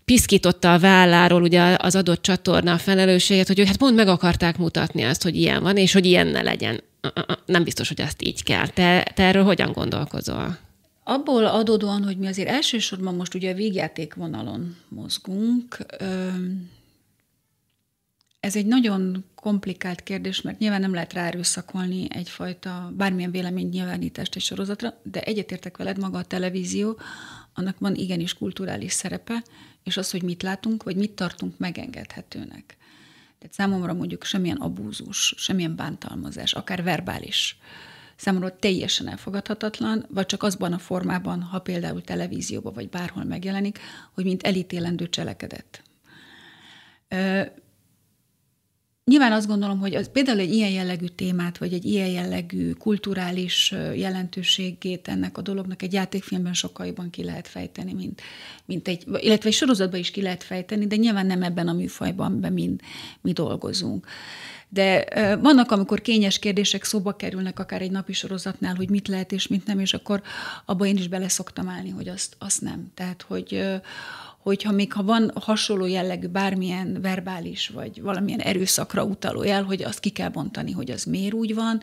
piszkította a válláról ugye az adott csatorna a felelősséget, hogy hát pont meg akarták mutatni azt, hogy ilyen van, és hogy ilyen ne legyen. Nem biztos, hogy ezt így kell. Te, te erről hogyan gondolkozol? Abból adódóan, hogy mi azért elsősorban most ugye a végjáték vonalon mozgunk, ez egy nagyon komplikált kérdés, mert nyilván nem lehet ráerőszakolni egyfajta bármilyen vélemény nyilvánítást egy sorozatra, de egyetértek veled, maga a televízió, annak van igenis kulturális szerepe, és az, hogy mit látunk, vagy mit tartunk megengedhetőnek. Tehát számomra mondjuk semmilyen abúzus, semmilyen bántalmazás, akár verbális, számomra teljesen elfogadhatatlan, vagy csak azban a formában, ha például televízióban vagy bárhol megjelenik, hogy mint elítélendő cselekedet. Nyilván azt gondolom, hogy az, például egy ilyen jellegű témát, vagy egy ilyen jellegű kulturális jelentőségét ennek a dolognak egy játékfilmben sokkal jobban ki lehet fejteni, mint, mint egy, illetve egy sorozatban is ki lehet fejteni, de nyilván nem ebben a műfajban, amiben mi, mi dolgozunk. De vannak, amikor kényes kérdések szóba kerülnek, akár egy napi sorozatnál, hogy mit lehet és mit nem, és akkor abba én is bele szoktam állni, hogy azt, azt nem. Tehát, hogy hogyha még ha van hasonló jellegű bármilyen verbális vagy valamilyen erőszakra utaló jel, hogy azt ki kell bontani, hogy az miért úgy van,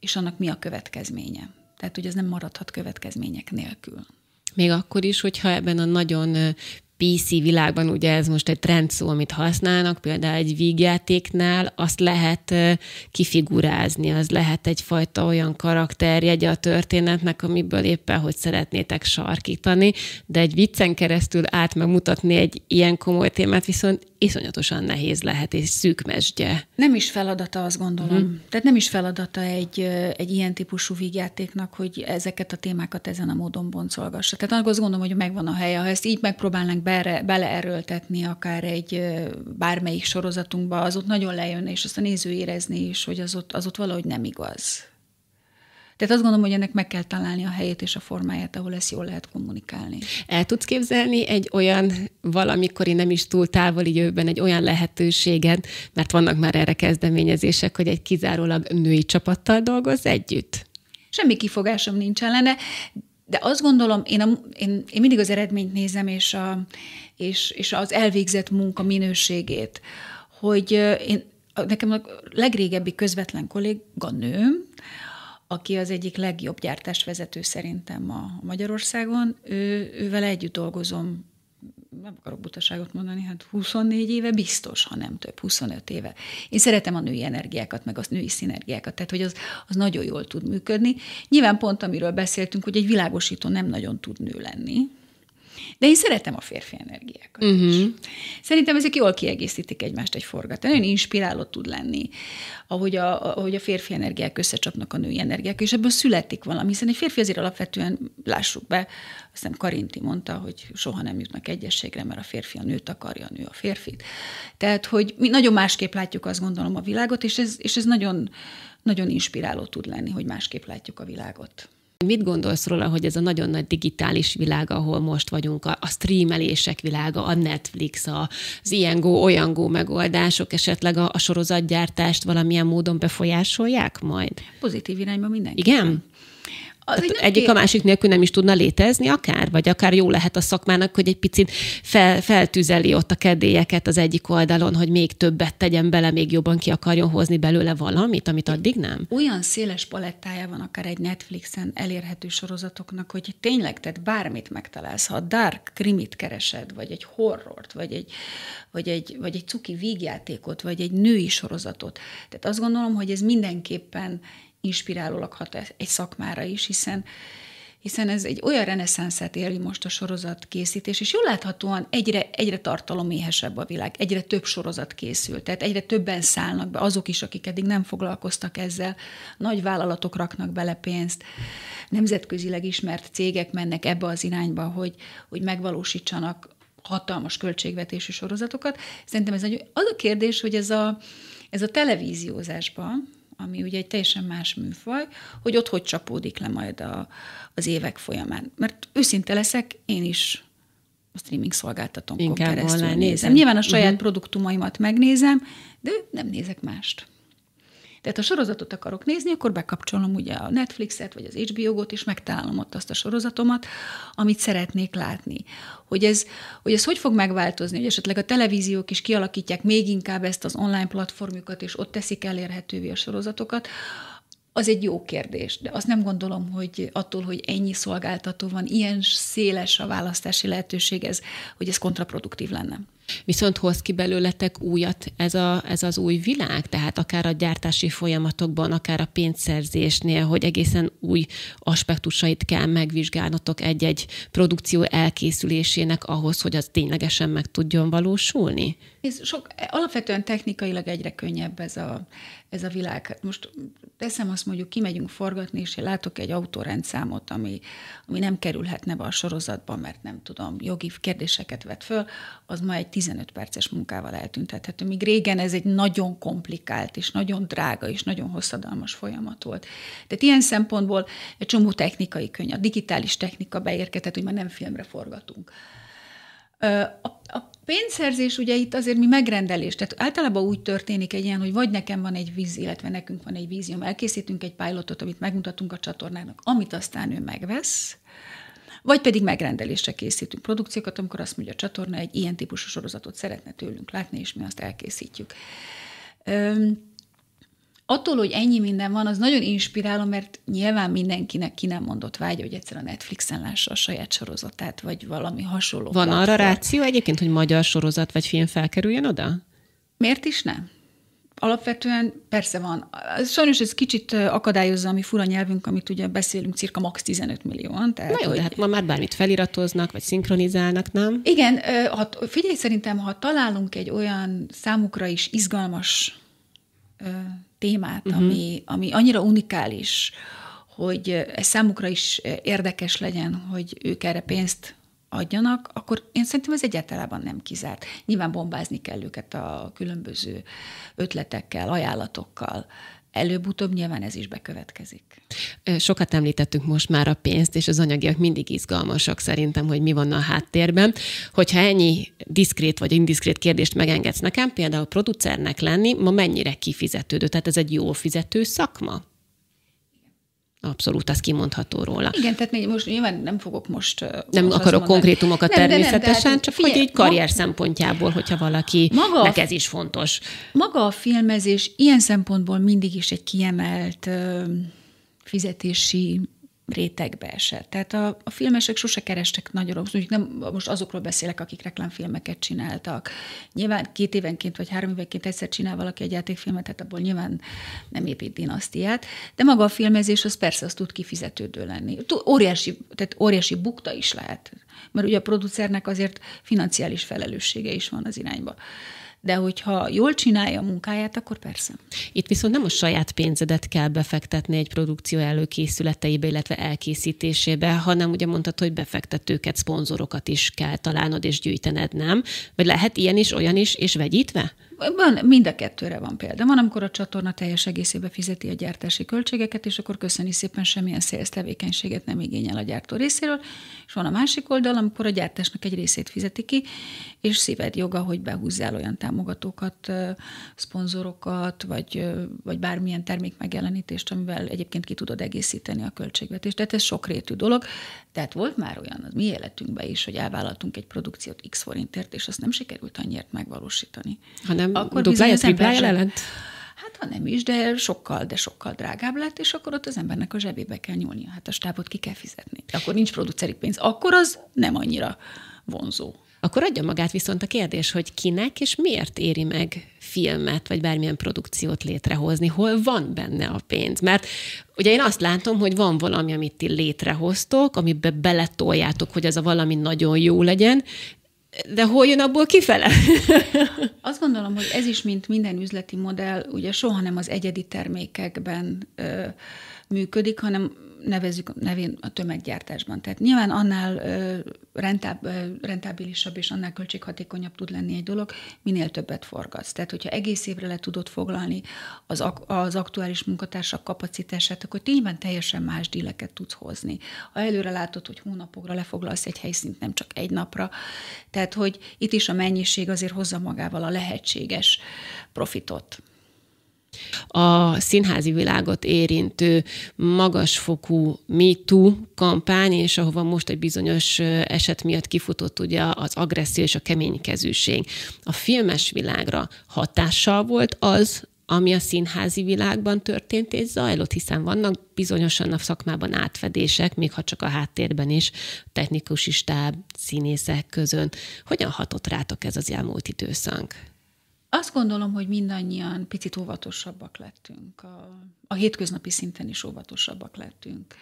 és annak mi a következménye. Tehát, hogy ez nem maradhat következmények nélkül. Még akkor is, hogyha ebben a nagyon PC világban, ugye ez most egy trend szó, amit használnak, például egy vígjátéknál, azt lehet kifigurázni, az lehet egyfajta olyan karakterjegy a történetnek, amiből éppen hogy szeretnétek sarkítani, de egy viccen keresztül át megmutatni egy ilyen komoly témát viszont iszonyatosan nehéz lehet, és szűk mesdje. Nem is feladata, azt gondolom. Uh-huh. Tehát nem is feladata egy, egy ilyen típusú vígjátéknak, hogy ezeket a témákat ezen a módon boncolgassa. Tehát azt gondolom, hogy megvan a helye. Ha ezt így megpróbálnánk bele, beleerőltetni akár egy bármelyik sorozatunkba, az ott nagyon lejönne, és azt a néző érezni is, hogy az ott, az ott valahogy nem igaz. Tehát azt gondolom, hogy ennek meg kell találni a helyét és a formáját, ahol ezt jól lehet kommunikálni. El tudsz képzelni egy olyan valamikori nem is túl távoli jövőben egy olyan lehetőséget, mert vannak már erre kezdeményezések, hogy egy kizárólag női csapattal dolgoz együtt? Semmi kifogásom nincs ellene, de azt gondolom, én, a, én, én mindig az eredményt nézem, és, a, és, és az elvégzett munka minőségét, hogy én, nekem a legrégebbi közvetlen kolléga nőm, aki az egyik legjobb gyártásvezető szerintem a Magyarországon, ő, ővel együtt dolgozom nem akarok butaságot mondani, hát 24 éve biztos, ha nem több, 25 éve. Én szeretem a női energiákat, meg a női szinergiákat, tehát hogy az, az nagyon jól tud működni. Nyilván pont, amiről beszéltünk, hogy egy világosító nem nagyon tud nő lenni, de én szeretem a férfi energiákat uh-huh. is. Mhm. Szerintem ezek jól kiegészítik egymást egy forgatán. Nagyon inspiráló tud lenni, ahogy a, ahogy a férfi energiák összecsapnak a női energiák, és ebből születik valami, hiszen egy férfi azért alapvetően, lássuk be, azt hiszem Karinti mondta, hogy soha nem jutnak egyességre, mert a férfi a nőt akarja, a nő a férfit. Tehát, hogy mi nagyon másképp látjuk azt gondolom a világot, és ez, és ez nagyon, nagyon inspiráló tud lenni, hogy másképp látjuk a világot. Mit gondolsz róla, hogy ez a nagyon nagy digitális világ, ahol most vagyunk, a, a streamelések világa, a Netflix, az ilyen go, olyan go megoldások esetleg a, a sorozatgyártást valamilyen módon befolyásolják majd? Pozitív irányba mindenki. Igen? Egyik a másik nélkül nem is tudna létezni akár? Vagy akár jó lehet a szakmának, hogy egy picit fel, feltüzeli ott a kedélyeket az egyik oldalon, hogy még többet tegyen bele, még jobban ki akarjon hozni belőle valamit, amit addig nem? Olyan széles palettája van akár egy Netflixen elérhető sorozatoknak, hogy tényleg, tehát bármit megtalálsz. Ha a dark krimit keresed, vagy egy horrort, vagy egy, vagy egy, vagy egy cuki vígjátékot, vagy egy női sorozatot. Tehát azt gondolom, hogy ez mindenképpen inspirálólag hat egy szakmára is, hiszen hiszen ez egy olyan reneszánszát éli most a sorozat készítés, és jól láthatóan egyre, egyre tartaloméhesebb a világ, egyre több sorozat készül, tehát egyre többen szállnak be, azok is, akik eddig nem foglalkoztak ezzel, nagy vállalatok raknak bele pénzt, nemzetközileg ismert cégek mennek ebbe az irányba, hogy, hogy megvalósítsanak hatalmas költségvetési sorozatokat. Szerintem ez az a kérdés, hogy ez a, ez a televíziózásban, ami ugye egy teljesen más műfaj, hogy ott hogy csapódik le majd a, az évek folyamán. Mert őszinte leszek, én is a streaming szolgáltatónkon keresztül nézem. nézem. Nyilván a saját uh-huh. produktumaimat megnézem, de nem nézek mást. Tehát ha sorozatot akarok nézni, akkor bekapcsolom ugye a Netflixet, vagy az HBO-got, és megtalálom ott azt a sorozatomat, amit szeretnék látni. Hogy ez, hogy ez hogy fog megváltozni, hogy esetleg a televíziók is kialakítják még inkább ezt az online platformjukat, és ott teszik elérhetővé a sorozatokat, az egy jó kérdés, de azt nem gondolom, hogy attól, hogy ennyi szolgáltató van, ilyen széles a választási lehetőség, ez, hogy ez kontraproduktív lenne. Viszont hoz ki belőletek újat ez, a, ez az új világ, tehát akár a gyártási folyamatokban, akár a pénzszerzésnél, hogy egészen új aspektusait kell megvizsgálnotok egy-egy produkció elkészülésének ahhoz, hogy az ténylegesen meg tudjon valósulni? Ez sok, alapvetően technikailag egyre könnyebb ez a, ez a világ. Most teszem azt mondjuk, kimegyünk forgatni, és én látok egy autórendszámot, ami, ami nem kerülhetne be a sorozatba, mert nem tudom, jogi kérdéseket vet föl, az ma egy 15 perces munkával eltüntethető. Míg régen ez egy nagyon komplikált, és nagyon drága, és nagyon hosszadalmas folyamat volt. Tehát ilyen szempontból egy csomó technikai könny, a digitális technika beérkezett, hogy már nem filmre forgatunk. A, a pénzszerzés ugye itt azért mi megrendelés, tehát általában úgy történik egy ilyen, hogy vagy nekem van egy víz, illetve nekünk van egy vízióm, elkészítünk egy pilotot, amit megmutatunk a csatornának, amit aztán ő megvesz, vagy pedig megrendelésre készítünk produkciókat, amikor azt mondja a csatorna, egy ilyen típusú sorozatot szeretne tőlünk látni, és mi azt elkészítjük. Üm, attól, hogy ennyi minden van, az nagyon inspiráló, mert nyilván mindenkinek ki nem mondott vágya, hogy egyszer a Netflixen lássa a saját sorozatát, vagy valami hasonló. Van platform. arra ráció egyébként, hogy magyar sorozat vagy film felkerüljen oda? Miért is nem? Alapvetően persze van. Sajnos ez kicsit akadályozza a mi fura nyelvünk, amit ugye beszélünk cirka max 15 millióan. Tehát, Na jó, hogy... de hát ma már bármit feliratoznak, vagy szinkronizálnak, nem? Igen, ha, figyelj, szerintem, ha találunk egy olyan számukra is izgalmas témát, uh-huh. ami, ami annyira unikális, hogy ez számukra is érdekes legyen, hogy ők erre pénzt adjanak, akkor én szerintem ez egyáltalán nem kizárt. Nyilván bombázni kell őket a különböző ötletekkel, ajánlatokkal. Előbb-utóbb nyilván ez is bekövetkezik. Sokat említettünk most már a pénzt, és az anyagiak mindig izgalmasak szerintem, hogy mi van a háttérben. Hogyha ennyi diszkrét vagy indiszkrét kérdést megengedsz nekem, például producernek lenni, ma mennyire kifizetődő? Tehát ez egy jó fizető szakma? Abszolút, az kimondható róla. Igen, tehát most nyilván nem fogok most... Nem most akarok konkrétumokat nem, természetesen, nem, nem, csak figyelj, hogy egy karrier ma, szempontjából, hogyha valaki, maga nek ez is fontos. Maga a filmezés ilyen szempontból mindig is egy kiemelt fizetési rétegbe esett. Tehát a, a filmesek sose kerestek nagyon rossz, nem most azokról beszélek, akik reklámfilmeket csináltak. Nyilván két évenként vagy három évenként egyszer csinál valaki egy játékfilmet, tehát abból nyilván nem épít dinasztiát, de maga a filmezés az persze az tud kifizetődő lenni. Óriási, tehát óriási bukta is lehet, mert ugye a producernek azért financiális felelőssége is van az irányba. De hogyha jól csinálja a munkáját, akkor persze. Itt viszont nem a saját pénzedet kell befektetni egy produkció előkészületeibe, illetve elkészítésébe, hanem ugye mondtad, hogy befektetőket, szponzorokat is kell találnod és gyűjtened, nem? Vagy lehet ilyen is, olyan is, és vegyítve? Van, mind a kettőre van példa. Van, amikor a csatorna teljes egészébe fizeti a gyártási költségeket, és akkor köszöni szépen semmilyen sales tevékenységet nem igényel a gyártó részéről, és van a másik oldal, amikor a gyártásnak egy részét fizeti ki, és szíved joga, hogy behúzzál olyan támogatókat, szponzorokat, vagy, vagy bármilyen termék megjelenítést, amivel egyébként ki tudod egészíteni a költségvetést. Tehát ez sokrétű dolog. Tehát volt már olyan az mi életünkben is, hogy elvállaltunk egy produkciót x forintért, és azt nem sikerült annyiért megvalósítani. Hanem akkor duplája, triplája lelent? Hát ha nem is, de sokkal, de sokkal drágább lett, és akkor ott az embernek a zsebébe kell nyúlnia. Hát a stábot ki kell fizetni. Akkor nincs produceri pénz. Akkor az nem annyira vonzó. Akkor adja magát viszont a kérdés, hogy kinek és miért éri meg filmet, vagy bármilyen produkciót létrehozni, hol van benne a pénz. Mert ugye én azt látom, hogy van valami, amit ti létrehoztok, amiben beletoljátok, hogy az a valami nagyon jó legyen, de hol jön abból kifele? Azt gondolom, hogy ez is, mint minden üzleti modell, ugye soha nem az egyedi termékekben ö, működik, hanem nevezzük nevén a tömeggyártásban. Tehát nyilván annál rentáb, rentábilisabb és annál költséghatékonyabb tud lenni egy dolog, minél többet forgatsz. Tehát, hogyha egész évre le tudod foglalni az, ak- az aktuális munkatársak kapacitását, akkor nyilván teljesen más díleket tudsz hozni. Ha előre látod, hogy hónapokra lefoglalsz egy helyszínt, nem csak egy napra. Tehát, hogy itt is a mennyiség azért hozza magával a lehetséges profitot a színházi világot érintő magasfokú MeToo kampány, és ahova most egy bizonyos eset miatt kifutott ugye az agresszió és a keménykezűség. A filmes világra hatással volt az, ami a színházi világban történt és zajlott, hiszen vannak bizonyosan a szakmában átfedések, még ha csak a háttérben is, technikusi stáb, színészek közön. Hogyan hatott rátok ez az elmúlt időszak? Azt gondolom, hogy mindannyian picit óvatosabbak lettünk. A, a hétköznapi szinten is óvatosabbak lettünk.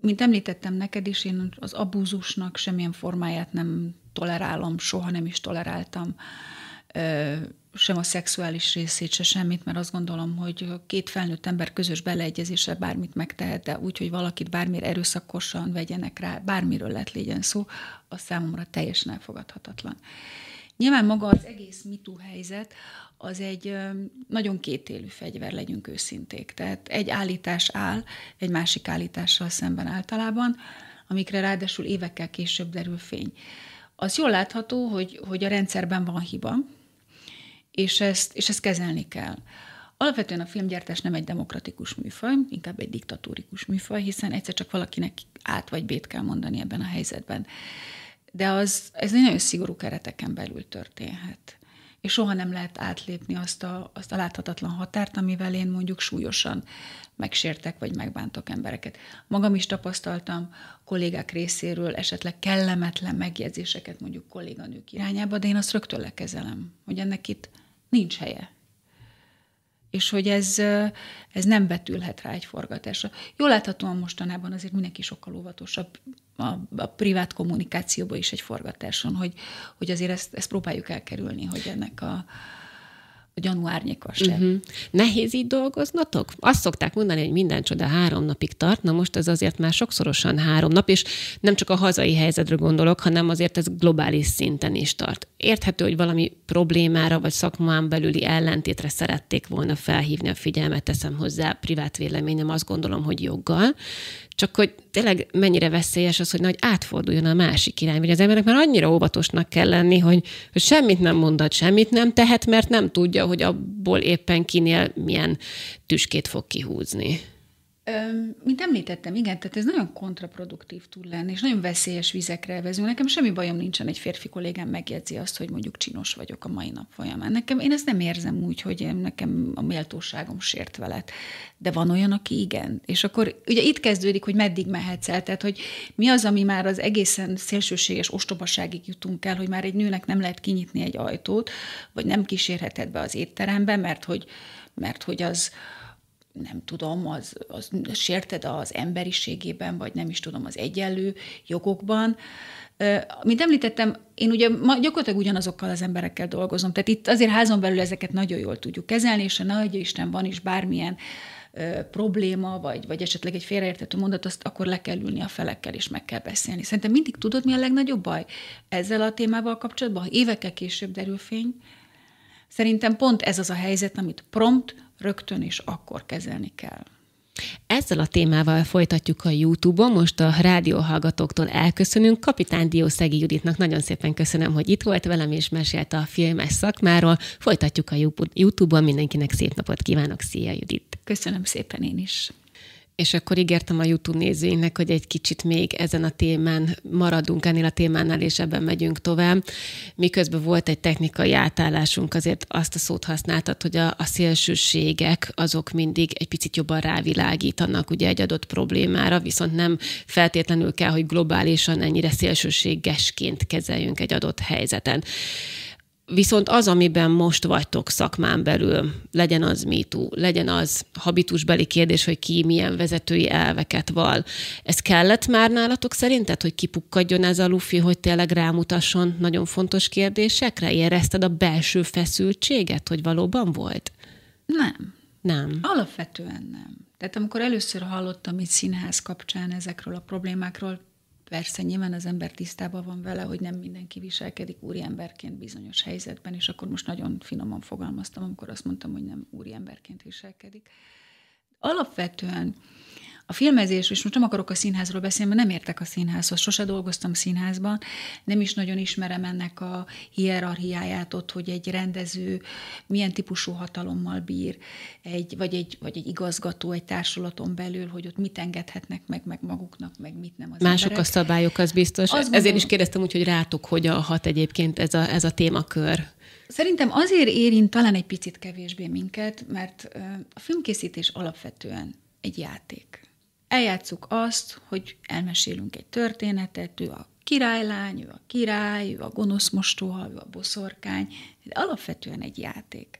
Mint említettem neked is, én az abúzusnak semmilyen formáját nem tolerálom, soha nem is toleráltam, sem a szexuális részét, se semmit, mert azt gondolom, hogy két felnőtt ember közös beleegyezése bármit megtehet, de úgy, hogy valakit bármire erőszakosan vegyenek rá, bármiről lehet legyen szó, az számomra teljesen elfogadhatatlan. Nyilván maga az egész mitú helyzet az egy nagyon kétélű fegyver, legyünk őszinték. Tehát egy állítás áll egy másik állítással szemben általában, amikre ráadásul évekkel később derül fény. Az jól látható, hogy, hogy a rendszerben van hiba, és ezt, és ezt kezelni kell. Alapvetően a filmgyártás nem egy demokratikus műfaj, inkább egy diktatórikus műfaj, hiszen egyszer csak valakinek át vagy bét kell mondani ebben a helyzetben de az, ez egy nagyon szigorú kereteken belül történhet. És soha nem lehet átlépni azt a, azt a láthatatlan határt, amivel én mondjuk súlyosan megsértek vagy megbántok embereket. Magam is tapasztaltam kollégák részéről esetleg kellemetlen megjegyzéseket mondjuk kolléganők irányába, de én azt rögtön lekezelem, hogy ennek itt nincs helye és hogy ez, ez nem betülhet rá egy forgatásra. Jól láthatóan mostanában azért mindenki sokkal óvatosabb a, a privát kommunikációban is egy forgatáson, hogy, hogy azért ezt, ezt próbáljuk elkerülni, hogy ennek a, a gyanú árnyéka sem. Uh-huh. Nehéz így dolgoznatok? Azt szokták mondani, hogy minden csoda három napig tart, na most ez azért már sokszorosan három nap, és nem csak a hazai helyzetre gondolok, hanem azért ez globális szinten is tart. Érthető, hogy valami problémára vagy szakmán belüli ellentétre szerették volna felhívni a figyelmet, teszem hozzá privát véleményem, azt gondolom, hogy joggal, csak hogy tényleg mennyire veszélyes az, hogy nagy átforduljon a másik irány, vagy az embernek már annyira óvatosnak kell lenni, hogy, hogy semmit nem mondhat, semmit nem tehet, mert nem tudja, hogy abból éppen kinél milyen tüskét fog kihúzni. Mint említettem, igen, tehát ez nagyon kontraproduktív tud lenni, és nagyon veszélyes vizekre vezünk. Nekem semmi bajom nincsen, egy férfi kollégám megjegyzi azt, hogy mondjuk csinos vagyok a mai nap folyamán. Nekem, én ezt nem érzem úgy, hogy nekem a méltóságom sért veled. De van olyan, aki igen. És akkor ugye itt kezdődik, hogy meddig mehetsz el, tehát hogy mi az, ami már az egészen szélsőséges ostobaságig jutunk el, hogy már egy nőnek nem lehet kinyitni egy ajtót, vagy nem kísérheted be az étterembe, mert hogy, mert hogy az, nem tudom, az, az sérted az emberiségében, vagy nem is tudom, az egyenlő jogokban. Mint említettem, én ugye ma gyakorlatilag ugyanazokkal az emberekkel dolgozom, tehát itt azért házon belül ezeket nagyon jól tudjuk kezelni, és ha nagy Isten van is bármilyen probléma, vagy, vagy esetleg egy félreértető mondat, azt akkor le kell ülni a felekkel, és meg kell beszélni. Szerintem mindig tudod, mi a legnagyobb baj ezzel a témával kapcsolatban, évekkel később derül fény, Szerintem pont ez az a helyzet, amit prompt, rögtön és akkor kezelni kell. Ezzel a témával folytatjuk a YouTube-on, most a rádióhallgatóktól elköszönünk. Kapitány Diószegi Juditnak nagyon szépen köszönöm, hogy itt volt velem és mesélt a filmes szakmáról. Folytatjuk a YouTube-on, mindenkinek szép napot kívánok. Szia Judit! Köszönöm szépen én is! És akkor ígértem a YouTube nézőinknek, hogy egy kicsit még ezen a témán maradunk, ennél a témánál, és ebben megyünk tovább. Miközben volt egy technikai átállásunk, azért azt a szót használtad, hogy a, a szélsőségek azok mindig egy picit jobban rávilágítanak ugye egy adott problémára, viszont nem feltétlenül kell, hogy globálisan ennyire szélsőségesként kezeljünk egy adott helyzeten. Viszont az, amiben most vagytok szakmán belül, legyen az MeToo, legyen az habitusbeli kérdés, hogy ki milyen vezetői elveket val. Ez kellett már nálatok szerinted, hogy kipukkadjon ez a lufi, hogy tényleg rámutasson nagyon fontos kérdésekre? Érezted a belső feszültséget, hogy valóban volt? Nem. Nem. Alapvetően nem. Tehát amikor először hallottam itt színház kapcsán ezekről a problémákról, Persze, nyilván az ember tisztában van vele, hogy nem mindenki viselkedik úriemberként bizonyos helyzetben, és akkor most nagyon finoman fogalmaztam, amikor azt mondtam, hogy nem úriemberként viselkedik. Alapvetően a filmezés, és most nem akarok a színházról beszélni, mert nem értek a színházhoz, sose dolgoztam színházban, nem is nagyon ismerem ennek a hierarchiáját ott, hogy egy rendező milyen típusú hatalommal bír, egy, vagy, egy, vagy egy igazgató egy társulaton belül, hogy ott mit engedhetnek meg, meg maguknak, meg mit nem az Mások emberek. a szabályok, az biztos. Azt Ezért gondolom, is kérdeztem úgy, hogy rátok hogyan hat egyébként ez a, ez a témakör. Szerintem azért érint talán egy picit kevésbé minket, mert a filmkészítés alapvetően egy játék eljátszuk azt, hogy elmesélünk egy történetet, ő a királylány, ő a király, ő a gonosz mostoha, ő a boszorkány, de alapvetően egy játék.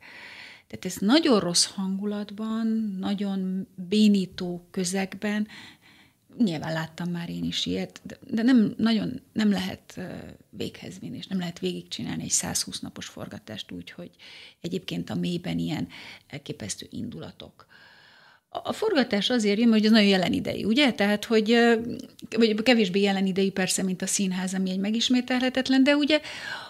Tehát ez nagyon rossz hangulatban, nagyon bénító közegben, nyilván láttam már én is ilyet, de nem, nagyon nem lehet véghez vinni, és nem lehet végigcsinálni egy 120 napos forgatást úgy, hogy egyébként a mélyben ilyen elképesztő indulatok a forgatás azért jön, hogy ez nagyon jelen idejű, ugye? Tehát, hogy vagy kevésbé jelen idejű persze, mint a színház, ami egy megismételhetetlen, de ugye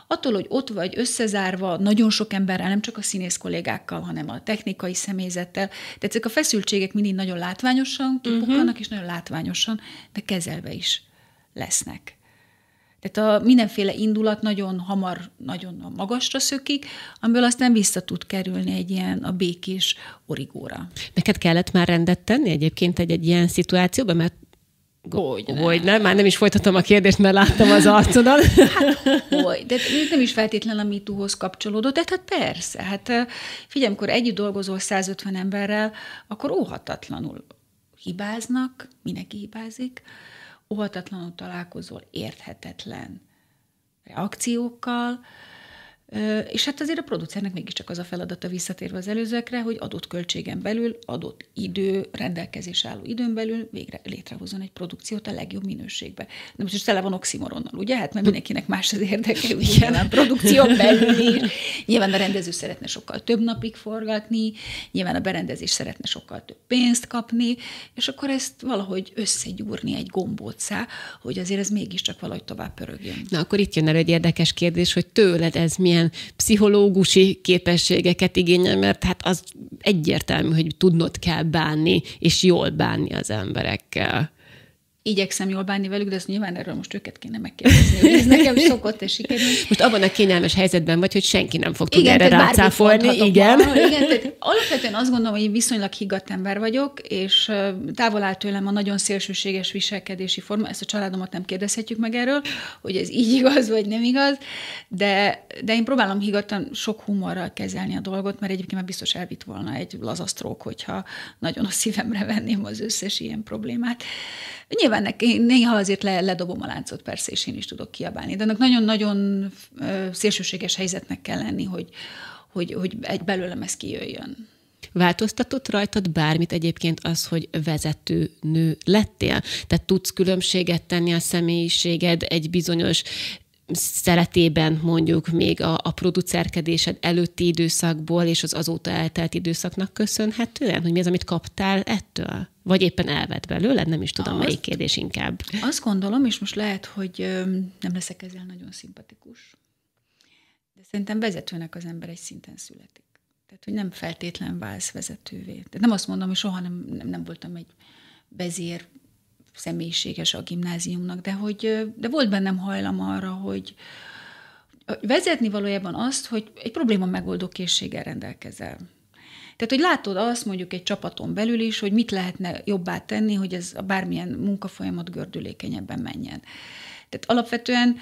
attól, hogy ott vagy összezárva nagyon sok emberrel, nem csak a színész kollégákkal, hanem a technikai személyzettel, tehát ezek a feszültségek mindig nagyon látványosan kipukkanak, uh-huh. és nagyon látványosan, de kezelve is lesznek. Tehát a mindenféle indulat nagyon hamar, nagyon magasra szökik, amiből aztán vissza tud kerülni egy ilyen a békés origóra. Neked kellett már rendet tenni egyébként egy, egy ilyen szituációban, mert hogy nem. Hogy nem, már nem is folytatom a kérdést, mert láttam az arcodon. Hát, hogy, de nem is feltétlen a MeToo-hoz kapcsolódott, de hát persze. Hát figyelj, amikor együtt dolgozol 150 emberrel, akkor óhatatlanul hibáznak, mindenki hibázik, óhatatlanul találkozol érthetetlen reakciókkal, és hát azért a producernek mégiscsak az a feladata visszatérve az előzőekre, hogy adott költségen belül, adott idő, rendelkezés álló időn belül végre létrehozzon egy produkciót a legjobb minőségbe. De most is tele van oximoronnal, ugye? Hát mert mindenkinek más az érdeke, ugye nyilván produkción belül is. Nyilván a rendező szeretne sokkal több napig forgatni, nyilván a berendezés szeretne sokkal több pénzt kapni, és akkor ezt valahogy összegyúrni egy gombócá, hogy azért ez mégiscsak valahogy tovább pörögjön. Na akkor itt jön el egy érdekes kérdés, hogy tőled ez milyen ilyen pszichológusi képességeket igényel, mert hát az egyértelmű, hogy tudnod kell bánni, és jól bánni az emberekkel igyekszem jól bánni velük, de ezt nyilván erről most őket kéne megkérdezni, hogy ez nekem szokott-e sikerülni. Most abban a kényelmes helyzetben vagy, hogy senki nem fog tudni erre rácáfolni. Igen. Van, igen tehát alapvetően azt gondolom, hogy én viszonylag higgadt ember vagyok, és távol áll tőlem a nagyon szélsőséges viselkedési forma. Ezt a családomat nem kérdezhetjük meg erről, hogy ez így igaz, vagy nem igaz, de, de én próbálom higgadtan sok humorral kezelni a dolgot, mert egyébként már biztos elvitt volna egy lazasztrók, hogyha nagyon a szívemre venném az összes ilyen problémát. Nyilván neki, néha azért le, ledobom a láncot, persze, és én is tudok kiabálni, de ennek nagyon-nagyon szélsőséges helyzetnek kell lenni, hogy, hogy, hogy egy belőlem ez kijöjjön. Változtatott rajtad bármit egyébként az, hogy vezető nő lettél? Tehát tudsz különbséget tenni a személyiséged egy bizonyos szeretében mondjuk még a, a producerkedésed előtti időszakból és az azóta eltelt időszaknak köszönhetően, hogy mi az, amit kaptál ettől? Vagy éppen elvett belőled? Nem is tudom, azt, melyik kérdés inkább. Azt gondolom, és most lehet, hogy nem leszek ezzel nagyon szimpatikus, de szerintem vezetőnek az ember egy szinten születik. Tehát, hogy nem feltétlen válsz vezetővé. Tehát nem azt mondom, hogy soha nem, nem, nem voltam egy vezér személyiséges a gimnáziumnak, de, hogy, de volt bennem hajlam arra, hogy vezetni valójában azt, hogy egy probléma megoldó készséggel rendelkezel. Tehát, hogy látod azt mondjuk egy csapaton belül is, hogy mit lehetne jobbá tenni, hogy ez a bármilyen munkafolyamat gördülékenyebben menjen. Tehát alapvetően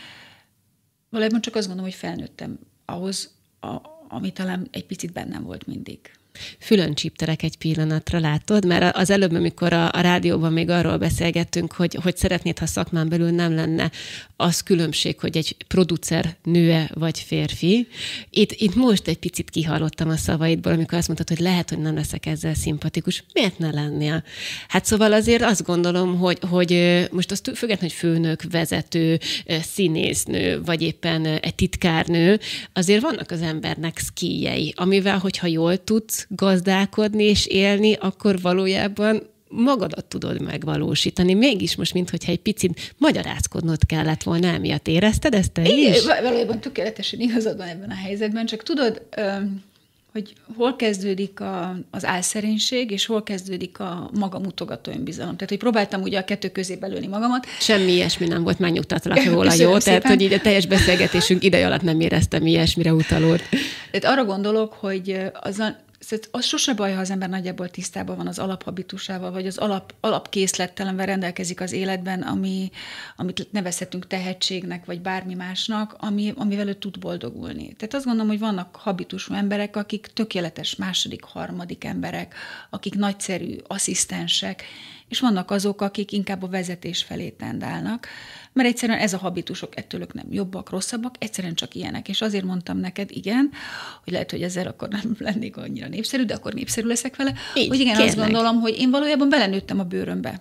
valójában csak azt gondolom, hogy felnőttem ahhoz, a, ami talán egy picit bennem volt mindig fülön csípterek egy pillanatra, látod? Mert az előbb, amikor a, a rádióban még arról beszélgettünk, hogy, hogy szeretnéd, ha szakmán belül nem lenne az különbség, hogy egy producer nőe vagy férfi. Itt, itt most egy picit kihallottam a szavaidból, amikor azt mondtad, hogy lehet, hogy nem leszek ezzel szimpatikus. Miért ne lennél? Hát szóval azért azt gondolom, hogy, hogy most azt függetlenül, hogy főnök, vezető, színésznő, vagy éppen egy titkárnő, azért vannak az embernek szkíjei, amivel, hogyha jól tudsz gazdálkodni és élni, akkor valójában magadat tudod megvalósítani. Mégis most, mintha egy picit magyarázkodnod kellett volna, emiatt érezted ezt te Igen, is? valójában tökéletesen igazad van ebben a helyzetben, csak tudod, hogy hol kezdődik a, az álszerénység, és hol kezdődik a magamutogató önbizalom. Tehát, hogy próbáltam ugye a kettő közé belőni magamat. Semmi ilyesmi nem volt, megnyugtatlak róla, jó? Szépen. Tehát, hogy így a teljes beszélgetésünk ideje alatt nem éreztem ilyesmire utalót. Tehát arra gondolok, hogy azzal Szóval az sose baj, ha az ember nagyjából tisztában van az alaphabitusával, vagy az alap, alapkészlettel, amivel rendelkezik az életben, ami, amit nevezhetünk tehetségnek, vagy bármi másnak, ami, amivel ő tud boldogulni. Tehát azt gondolom, hogy vannak habitusú emberek, akik tökéletes második, harmadik emberek, akik nagyszerű asszisztensek, és vannak azok, akik inkább a vezetés felé tendálnak, mert egyszerűen ez a habitusok ettől ők nem jobbak, rosszabbak, egyszerűen csak ilyenek. És azért mondtam neked, igen, hogy lehet, hogy ezzel akkor nem lennék annyira népszerű, de akkor népszerű leszek vele, Így, hogy igen, kérlek. azt gondolom, hogy én valójában belenőttem a bőrömbe.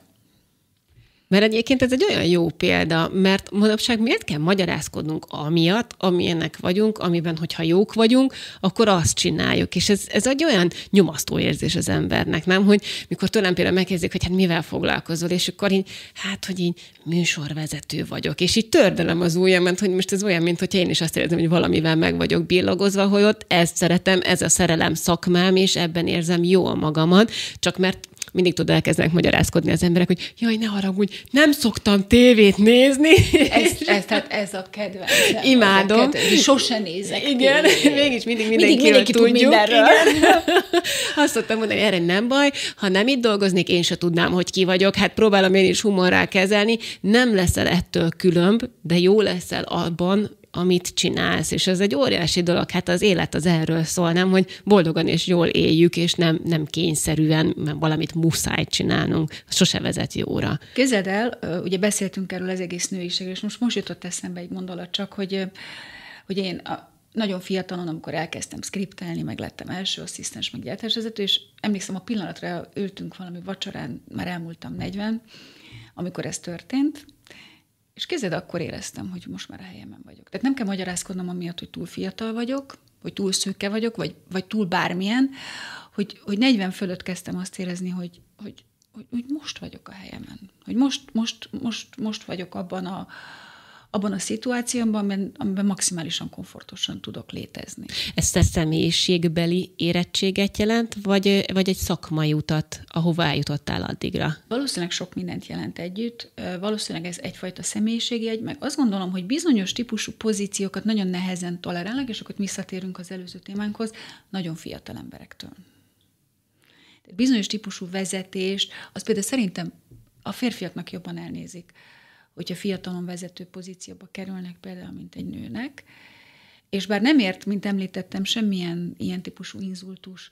Mert egyébként ez egy olyan jó példa, mert manapság miért kell magyarázkodnunk amiatt, amilyenek vagyunk, amiben, hogyha jók vagyunk, akkor azt csináljuk. És ez, ez egy olyan nyomasztó érzés az embernek, nem? Hogy mikor tőlem például megkezdik, hogy hát mivel foglalkozol, és akkor így, hát, hogy így műsorvezető vagyok, és így tördelem az ujjamat, hogy most ez olyan, mint hogy én is azt érzem, hogy valamivel meg vagyok billogozva, hogy ott ezt szeretem, ez a szerelem szakmám, és ebben érzem jól magamat, csak mert mindig tud elkezdenek magyarázkodni az emberek, hogy jaj, ne haragudj, nem szoktam tévét nézni. Ez, ez, tehát ez a kedvenc. Imádom. A kedvenc. Sose nézek Igen, tévét. mégis mindig mindenki, mindig mindenki tud mindenről. Igen. Azt szoktam mondani, erre nem baj, ha nem itt dolgoznék, én se tudnám, hogy ki vagyok. Hát próbálom én is humorral kezelni. Nem leszel ettől különb, de jó leszel abban, amit csinálsz, és ez egy óriási dolog, hát az élet az erről szól, nem, hogy boldogan és jól éljük, és nem, nem kényszerűen, mert valamit muszáj csinálnunk, sose vezet jóra. Képzeld el, ugye beszéltünk erről az egész nőiségről, és most most jutott eszembe egy mondalat csak, hogy, hogy én a, nagyon fiatalon, amikor elkezdtem skriptelni, meg lettem első asszisztens, meg gyártásvezető, és emlékszem, a pillanatra ültünk valami vacsorán, már elmúltam 40, amikor ez történt, és kezded akkor éreztem, hogy most már a helyemen vagyok. Tehát nem kell magyarázkodnom amiatt, hogy túl fiatal vagyok, vagy túl szőke vagyok, vagy, vagy túl bármilyen, hogy, hogy 40 fölött kezdtem azt érezni, hogy, hogy, hogy, hogy most vagyok a helyemen. Hogy most, most, most, most vagyok abban a, abban a szituációban, amiben, amiben maximálisan komfortosan tudok létezni. Ez a személyiségbeli érettséget jelent, vagy, vagy egy szakmai utat, ahova eljutottál addigra? Valószínűleg sok mindent jelent együtt. Valószínűleg ez egyfajta egy, meg azt gondolom, hogy bizonyos típusú pozíciókat nagyon nehezen tolerálnak, és akkor visszatérünk az előző témánkhoz, nagyon fiatal emberektől. Bizonyos típusú vezetést, az például szerintem a férfiaknak jobban elnézik hogyha fiatalon vezető pozícióba kerülnek például, mint egy nőnek, és bár nem ért, mint említettem, semmilyen ilyen típusú inzultus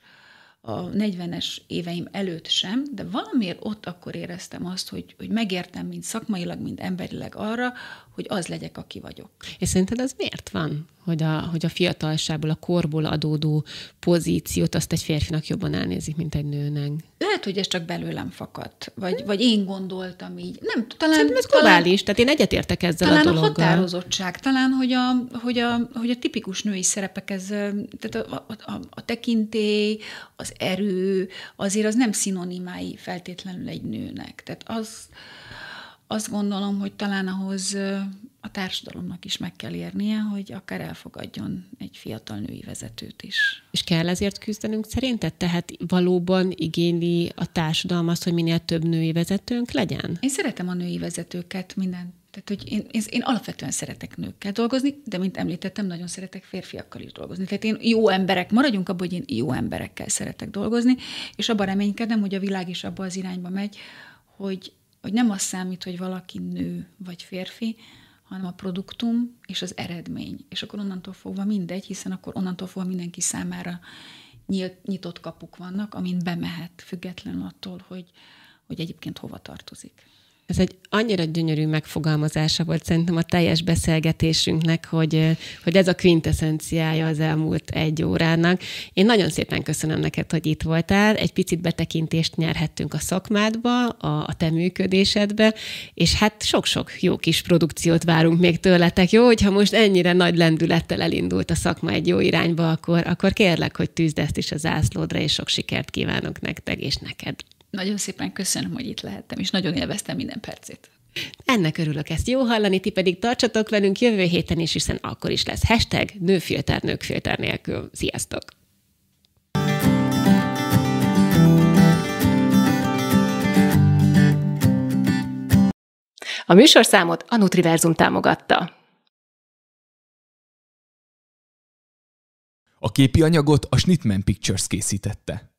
a, a 40-es éveim előtt sem, de valamiért ott akkor éreztem azt, hogy, hogy megértem, mint szakmailag, mint emberileg arra, hogy az legyek, aki vagyok. És szerinted az miért van, hogy a, hogy a fiatalságból, a korból adódó pozíciót azt egy férfinak jobban elnézik, mint egy nőnek? Lehet, hogy ez csak belőlem fakadt, vagy, vagy én gondoltam így. Nem, talán... Szerintem ez globális, tehát én egyetértek ezzel talán a dologgal. a határozottság, talán, hogy a, hogy a, hogy a tipikus női szerepek, ez, tehát a, a, a, a tekintély, az erő, azért az nem szinonimái feltétlenül egy nőnek. Tehát az, azt gondolom, hogy talán ahhoz a társadalomnak is meg kell érnie, hogy akár elfogadjon egy fiatal női vezetőt is. És kell ezért küzdenünk szerinted? Tehát valóban igényli a társadalom azt, hogy minél több női vezetőnk legyen? Én szeretem a női vezetőket, minden. Tehát, hogy én, én, én alapvetően szeretek nőkkel dolgozni, de mint említettem, nagyon szeretek férfiakkal is dolgozni. Tehát én jó emberek, maradjunk abban, hogy én jó emberekkel szeretek dolgozni, és abban reménykedem, hogy a világ is abba az irányba megy, hogy hogy nem az számít, hogy valaki nő vagy férfi, hanem a produktum és az eredmény. És akkor onnantól fogva mindegy, hiszen akkor onnantól fogva mindenki számára nyílt, nyitott kapuk vannak, amin bemehet, függetlenül attól, hogy, hogy egyébként hova tartozik. Ez egy annyira gyönyörű megfogalmazása volt szerintem a teljes beszélgetésünknek, hogy, hogy ez a quintessenciája az elmúlt egy órának. Én nagyon szépen köszönöm neked, hogy itt voltál. Egy picit betekintést nyerhettünk a szakmádba, a, a te működésedbe, és hát sok-sok jó kis produkciót várunk még tőletek. Jó, hogyha most ennyire nagy lendülettel elindult a szakma egy jó irányba, akkor, akkor kérlek, hogy tűzd ezt is a zászlódra, és sok sikert kívánok nektek és neked. Nagyon szépen köszönöm, hogy itt lehettem, és nagyon élveztem minden percét. Ennek örülök, ezt jó hallani, ti pedig tartsatok velünk jövő héten is, hiszen akkor is lesz hashtag nőfilter, nőkfilter nélkül. Sziasztok! A műsorszámot a Nutriverzum támogatta. A képi anyagot a Schnittman Pictures készítette.